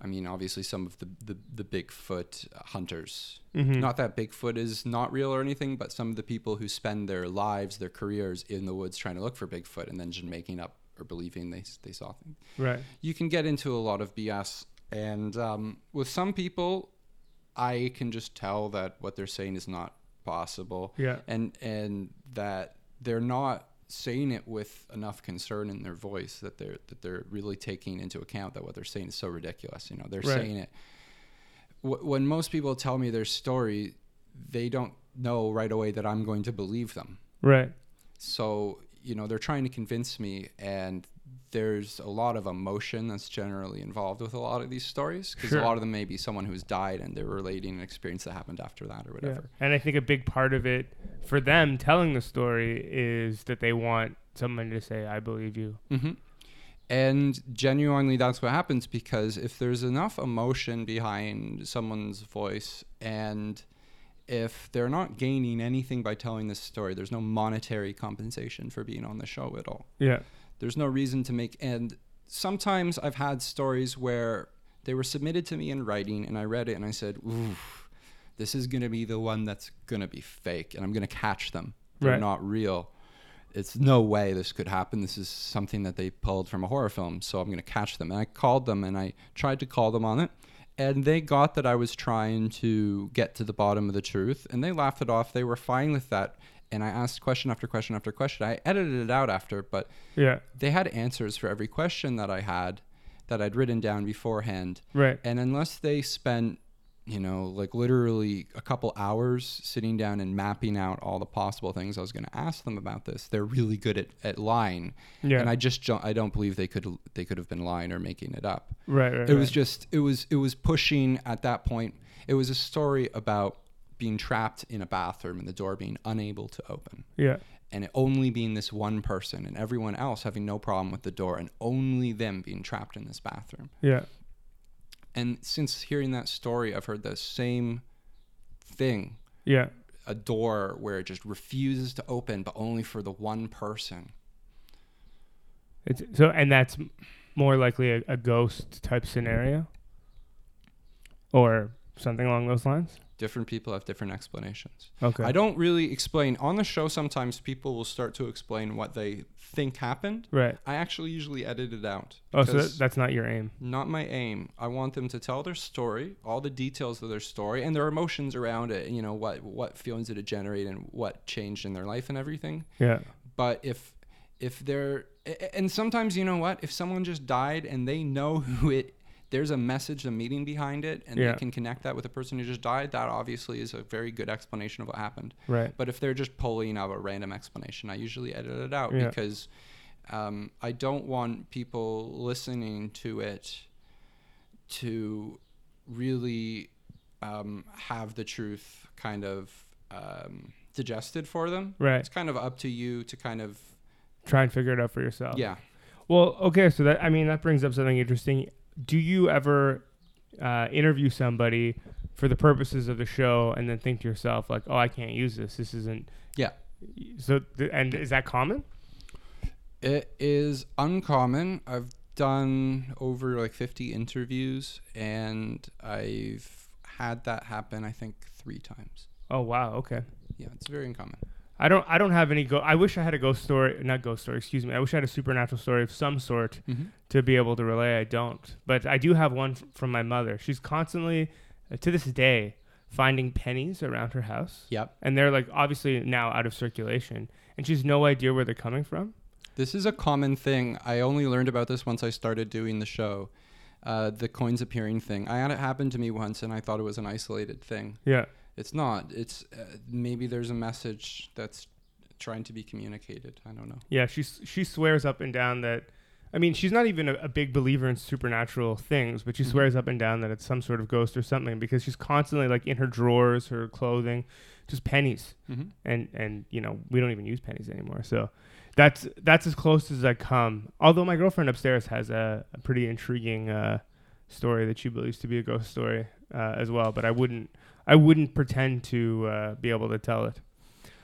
I mean, obviously some of the, the, the Bigfoot hunters. hmm Not that Bigfoot is not real or anything, but some of the people who spend their lives, their careers in the woods trying to look for Bigfoot and then just making up or believing they, they saw things right, you can get into a lot of BS. And um, with some people, I can just tell that what they're saying is not possible, yeah, and and that they're not saying it with enough concern in their voice that they're that they're really taking into account that what they're saying is so ridiculous. You know, they're Right. saying it. Wh- when most people tell me their story, they don't know right away that I'm going to believe them right, so you know they're trying to convince me and there's a lot of emotion that's generally involved with a lot of these stories because Sure. a lot of them may be someone who's died and they're relating an experience that happened after that or yeah. whatever And I think a big part of it for them telling the story is that they want someone to say, "I believe you." hmm and genuinely that's what happens because if there's enough emotion behind someone's voice and if they're not gaining anything by telling this story there's no monetary compensation for being on the show at all. Yeah, there's no reason to make and sometimes i've had stories where they were submitted to me in writing and i read it and i said ooh this is going to be the one that's going to be fake and i'm going to catch them. They're Right. not real. It's no way this could happen. This is something that they pulled from a horror film so i'm going to catch them. And i called them and i tried to call them on it and they got that i was trying to get to the bottom of the truth and they laughed it off. They were fine with that and i asked question after question after question. I edited it out after but yeah, they had answers for every question that I had that I'd written down beforehand. right, And unless they spent, you know, like literally a couple hours sitting down and mapping out all the possible things I was going to ask them about this, they're really good at, at lying. yeah, And I just I don't believe they could they could have been lying or making it up. right, right. It was right. just it was it was pushing at that point. It was a story about being trapped in a bathroom and the door being unable to open yeah, and it only being this one person and everyone else having no problem with the door and only them being trapped in this bathroom. yeah, And since hearing that story, I've heard the same thing yeah, a door where it just refuses to open, but only for the one person. It's so, and that's more likely a, a ghost type scenario, or something along those lines. Different people have different explanations. Okay. I don't really explain on the show. Sometimes people will start to explain what they think happened. Right. I actually usually edit it out. Oh, so that, that's not your aim. not my aim. I want them to tell their story, all the details of their story, and their emotions around it. You know what what feelings did it generate, and what changed in their life, and everything. Yeah. But if if they're and sometimes you know what, if someone just died and they know [laughs] who it, there's a message, a meaning behind it, and Yeah. they can connect that with a person who just died. That obviously is a very good explanation of what happened. Right. But if they're just pulling out a random explanation, I usually edit it out Yeah. because um, I don't want people listening to it to really um, have the truth kind of um, digested for them. Right. It's kind of up to you to kind of Try and figure it out for yourself. yeah. Well, okay. So that I mean that brings up something interesting. Do you ever uh, interview somebody for the purposes of the show and then think to yourself like, "Oh, I can't use this. This isn't." Yeah. So th- and is that common? It is uncommon. I've done over like 50 interviews and I've had that happen I think 3 times. Oh wow. Okay. Yeah, it's very uncommon. I don't. I don't have any go. I wish I had a ghost story. Not ghost story. Excuse me. I wish I had a supernatural story of some sort Mm-hmm. to be able to relay. I don't. But I do have one f- from my mother. She's constantly, uh, to this day, finding pennies around her house, Yep. and they're like obviously now out of circulation, and she's no idea where they're coming from. This is a common thing. I only learned about this once I started doing the show. Uh, the coins appearing thing. I had it happen to me once and I thought it was an isolated thing. Yeah. It's not. It's uh, maybe there's a message that's trying to be communicated. I don't know. Yeah. She she swears up and down that. I mean, she's not even a, a big believer in supernatural things, but she Mhm. swears up and down that it's some sort of ghost or something because she's constantly like in her drawers, her clothing, just pennies. Mm-hmm. and and you know we don't even use pennies anymore so that's that's as close as i come although my girlfriend upstairs has a, a pretty intriguing uh, story that she believes to be a ghost story uh, as well but i wouldn't i wouldn't pretend to uh, be able to tell it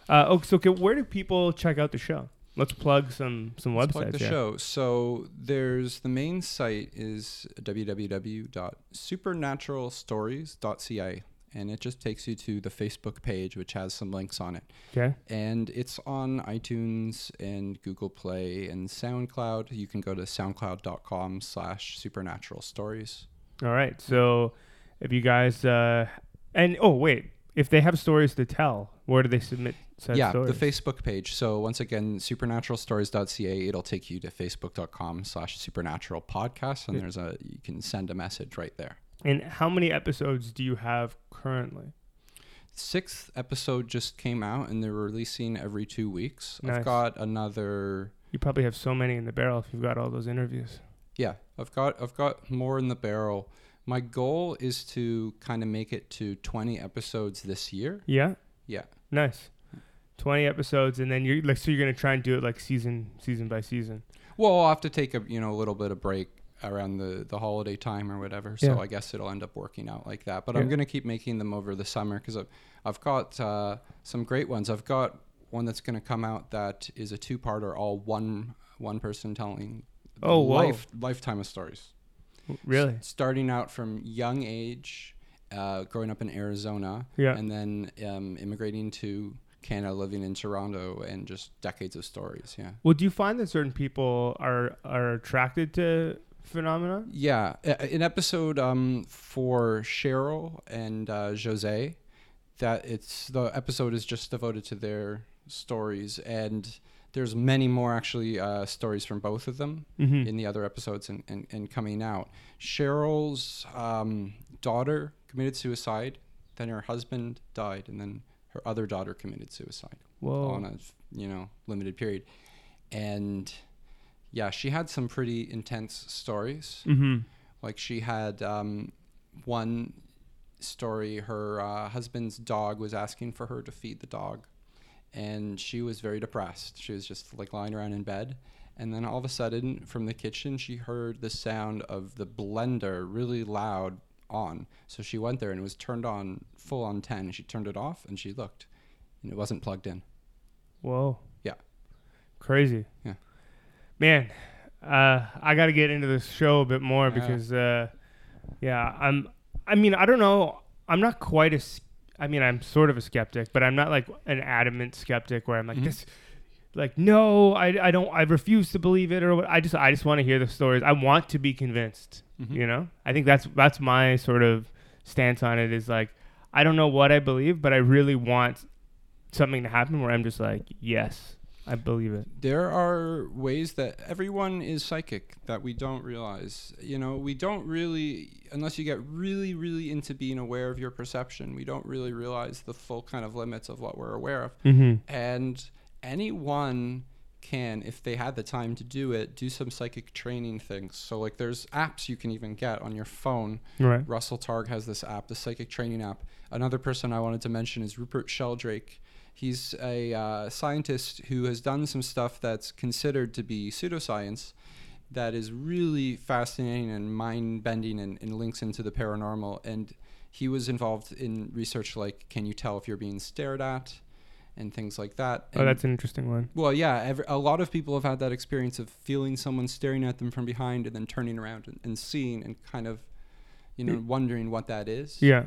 uh, oh so okay, where do people check out the show let's plug some some Let's websites plug the here. show. So there's the main site is www.supernaturalstories.ca and it just takes you to the Facebook page which has some links on it. okay And it's on iTunes and Google Play and SoundCloud. You can go to soundcloud.com slash supernatural stories. all right so if you guys uh and oh wait if they have stories to tell where do they submit said yeah, stories? the Facebook page. So once again, supernaturalstories.ca, it'll take you to facebook.com slash supernatural podcast. And there's a, you can send a message right there. And how many episodes do you have currently? Sixth episode just came out and they're releasing every two weeks. Nice. I've got another, You probably have so many in the barrel if you've got all those interviews. yeah, I've got, I've got more in the barrel. My goal is to kind of make it to 20 episodes this year. Yeah, Yeah. nice. Twenty episodes, and then you're like, so you're gonna try and do it like season, season by season. Well, I'll have to take a you know a little bit of break around the the holiday time or whatever. So Yeah. I guess it'll end up working out like that. But Yeah. I'm gonna keep making them over the summer because I've I've got uh, some great ones. I've got one that's gonna come out that is a two parter, all one one person telling Oh, whoa. lifetime of stories. Really? S- starting out from young age, uh, growing up in Arizona, Yeah. and then um, immigrating to Canada, living in Toronto, and just decades of stories. Yeah. Well, do you find that certain people are are attracted to phenomena? Yeah, a- an episode um, for Cheryl and uh, Jose. That it's the episode is just devoted to their stories, and there's many more actually uh, stories from both of them Mm-hmm. in the other episodes and, and, and coming out. Cheryl's um, daughter committed suicide, then her husband died, and then her other daughter committed suicide Whoa. on a you know limited period, and yeah, she had some pretty intense stories. Mm-hmm. Like she had um, one story, her uh, husband's dog was asking for her to feed the dog, and she was very depressed. She was just like lying around in bed, and then all of a sudden, from the kitchen, she heard the sound of the blender really loud on. So she went there and it was turned on full on ten. She turned it off and she looked, and it wasn't plugged in. Whoa. Yeah. Crazy. Yeah. Man, uh, I got to get into this show a bit more Yeah. because, uh, yeah, I'm. I mean, I don't know. I'm not quite as. I mean, I'm sort of a skeptic, but I'm not like an adamant skeptic where I'm like Mhm. this. Like no, I, I don't I refuse to believe it or what. I just I just want to hear the stories. I want to be convinced. Mhm. You know, I think that's that's my sort of stance on it. Is like I don't know what I believe, but I really want something to happen where I'm just like, yes, I believe it. There are ways that everyone is psychic that we don't realize. You know, we don't really, unless you get really, really into being aware of your perception, we don't really realize the full kind of limits of what we're aware of. Mm-hmm. And anyone can, if they had the time to do it, do some psychic training things. So, like, there's apps you can even get on your phone. Right. Russell Targ has this app, the psychic training app. Another person I wanted to mention is Rupert Sheldrake. He's a uh, scientist who has done some stuff that's considered to be pseudoscience that is really fascinating and mind bending and, and links into the paranormal. And he was involved in research like can you tell if you're being stared at and things like that. Oh, that's an interesting one. well, yeah, every, a lot of people have had that experience of feeling someone staring at them from behind and then turning around and, and seeing and kind of, you know, Mm. wondering what that is. Yeah.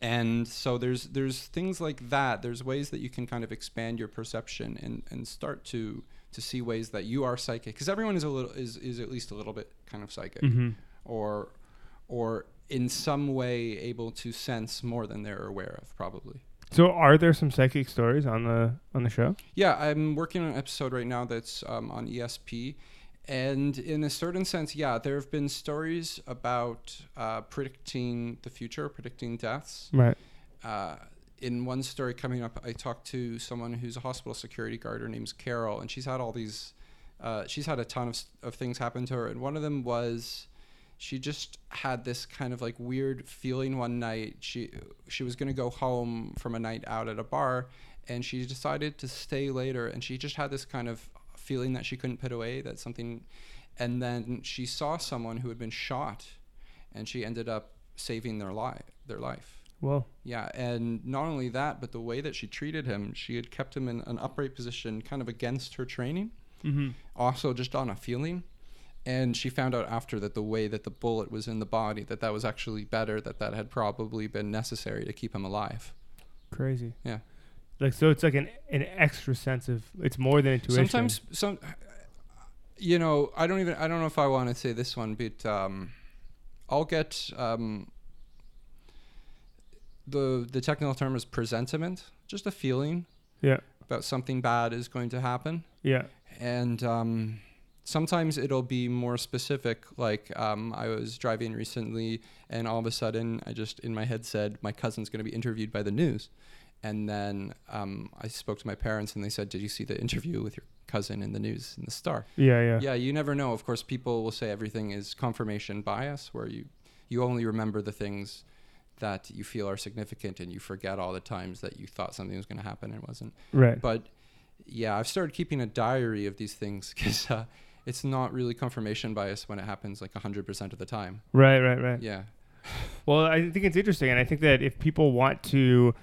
And so there's there's things like that. There's ways that you can kind of expand your perception and, and start to to see ways that you are psychic because everyone is a little is, is at least a little bit kind of psychic Mm-hmm. or or in some way able to sense more than they're aware of probably. So, are there some psychic stories on the on the show? Yeah, I'm working on an episode right now that's um, on ESP. And in a certain sense, yeah, there have been stories about uh, predicting the future, predicting deaths. Right. Uh, in one story coming up, I talked to someone who's a hospital security guard. Her name's Carol, and she's had all these, uh, she's had a ton of, of things happen to her. And one of them was she just had this kind of like weird feeling one night. She, she was going to go home from a night out at a bar, and she decided to stay later. And she just had this kind of feeling that she couldn't put away, that something. And then she saw someone who had been shot, and she ended up saving their life. Their life. Well. Yeah, and not only that, but the way that she treated him, she had kept him in an upright position, kind of against her training, Mm-hmm. also just on a feeling. And she found out after that the way that the bullet was in the body, that that was actually better, that that had probably been necessary to keep him alive. Crazy. Yeah. Like so, it's like an an extra sense of it's more than intuition. Sometimes, some, you know, I don't even, I don't know if I want to say this one, but um, I'll get um, the the technical term is presentiment, just a feeling Yeah. about something bad is going to happen. Yeah. and um, sometimes it'll be more specific like um, i was driving recently and all of a sudden i just in my head said my cousin's going to be interviewed by the news and then um, i spoke to my parents and they said did you see the interview with your cousin in the news in the star Yeah. Yeah. yeah you never know of course people will say everything is confirmation bias where you you only remember the things that you feel are significant and you forget all the times that you thought something was going to happen and it wasn't Right. but yeah, I've started keeping a diary of these things [laughs] because uh, it's not really confirmation bias when it happens like 100% of the time. Right. Right. Right. Yeah. Well, I think it's interesting, and I think that if people want to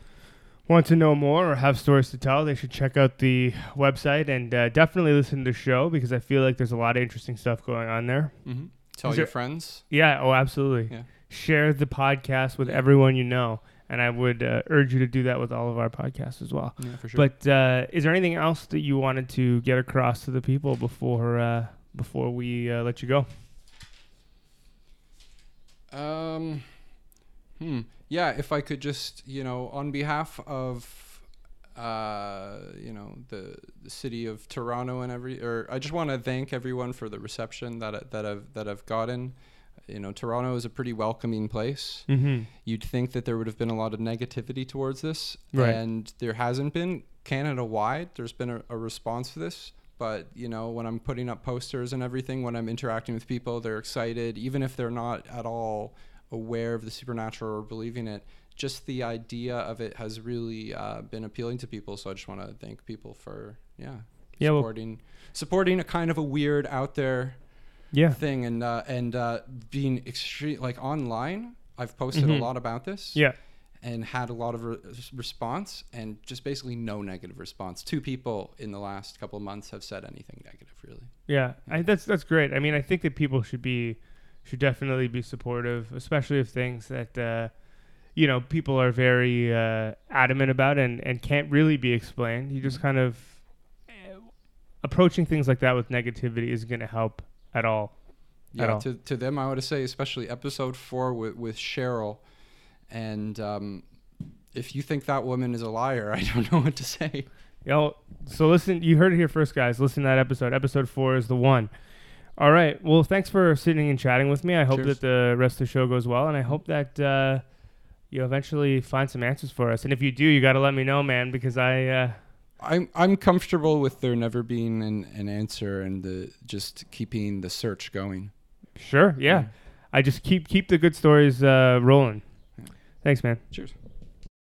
want to know more or have stories to tell, they should check out the website and uh, definitely listen to the show because I feel like there's a lot of interesting stuff going on there. Mm-hmm. Tell Is your there- friends. Yeah. Oh, absolutely. Yeah. Share the podcast with Yeah. everyone you know, and I would uh, urge you to do that with all of our podcasts as well. Yeah, for sure. But uh, is there anything else that you wanted to get across to the people before uh, before we uh, let you go? um, hmm. Yeah, if I could just, you know, on behalf of, uh, you know, the, the city of Toronto and every, or I just want to thank everyone for the reception that that I've that I've gotten. You know, Toronto is a pretty welcoming place. Mm-hmm. you'd think that there would have been a lot of negativity towards this Right. and there hasn't been canada wide there's been a, a response to this but you know when i'm putting up posters and everything when i'm interacting with people they're excited even if they're not at all aware of the supernatural or believing it just the idea of it has really uh, been appealing to people so i just want to thank people for yeah Yeah, well- supporting supporting a kind of a weird out there Yeah. thing and uh, and uh, being extreme like online i've posted Mhm. a lot about this Yeah. and had a lot of re- response and just basically no negative response. Two people in the last couple of months have said anything negative, really. Yeah, I, that's that's great. I mean, I think that people should be should definitely be supportive, especially of things that uh, you know people are very uh, adamant about and and can't really be explained. You just kind of eh, approaching things like that with negativity isn't going to help at all. At Yeah, all. to, to them, I would say, especially episode four with, with Cheryl. And um, if you think that woman is a liar, [laughs] I don't know what to say. Yo, so listen, you heard it here first, guys. Listen to that episode. Episode four is the one. All right. Well, thanks for sitting and chatting with me. I hope Cheers. that the rest of the show goes well, and I hope that uh, you eventually find some answers for us. And if you do, you got to let me know, man, because I. Uh, I'm I'm comfortable with there never being an, an answer and the just keeping the search going. Sure. Yeah. I just keep keep the good stories uh, rolling. Yeah. Thanks, man. Cheers.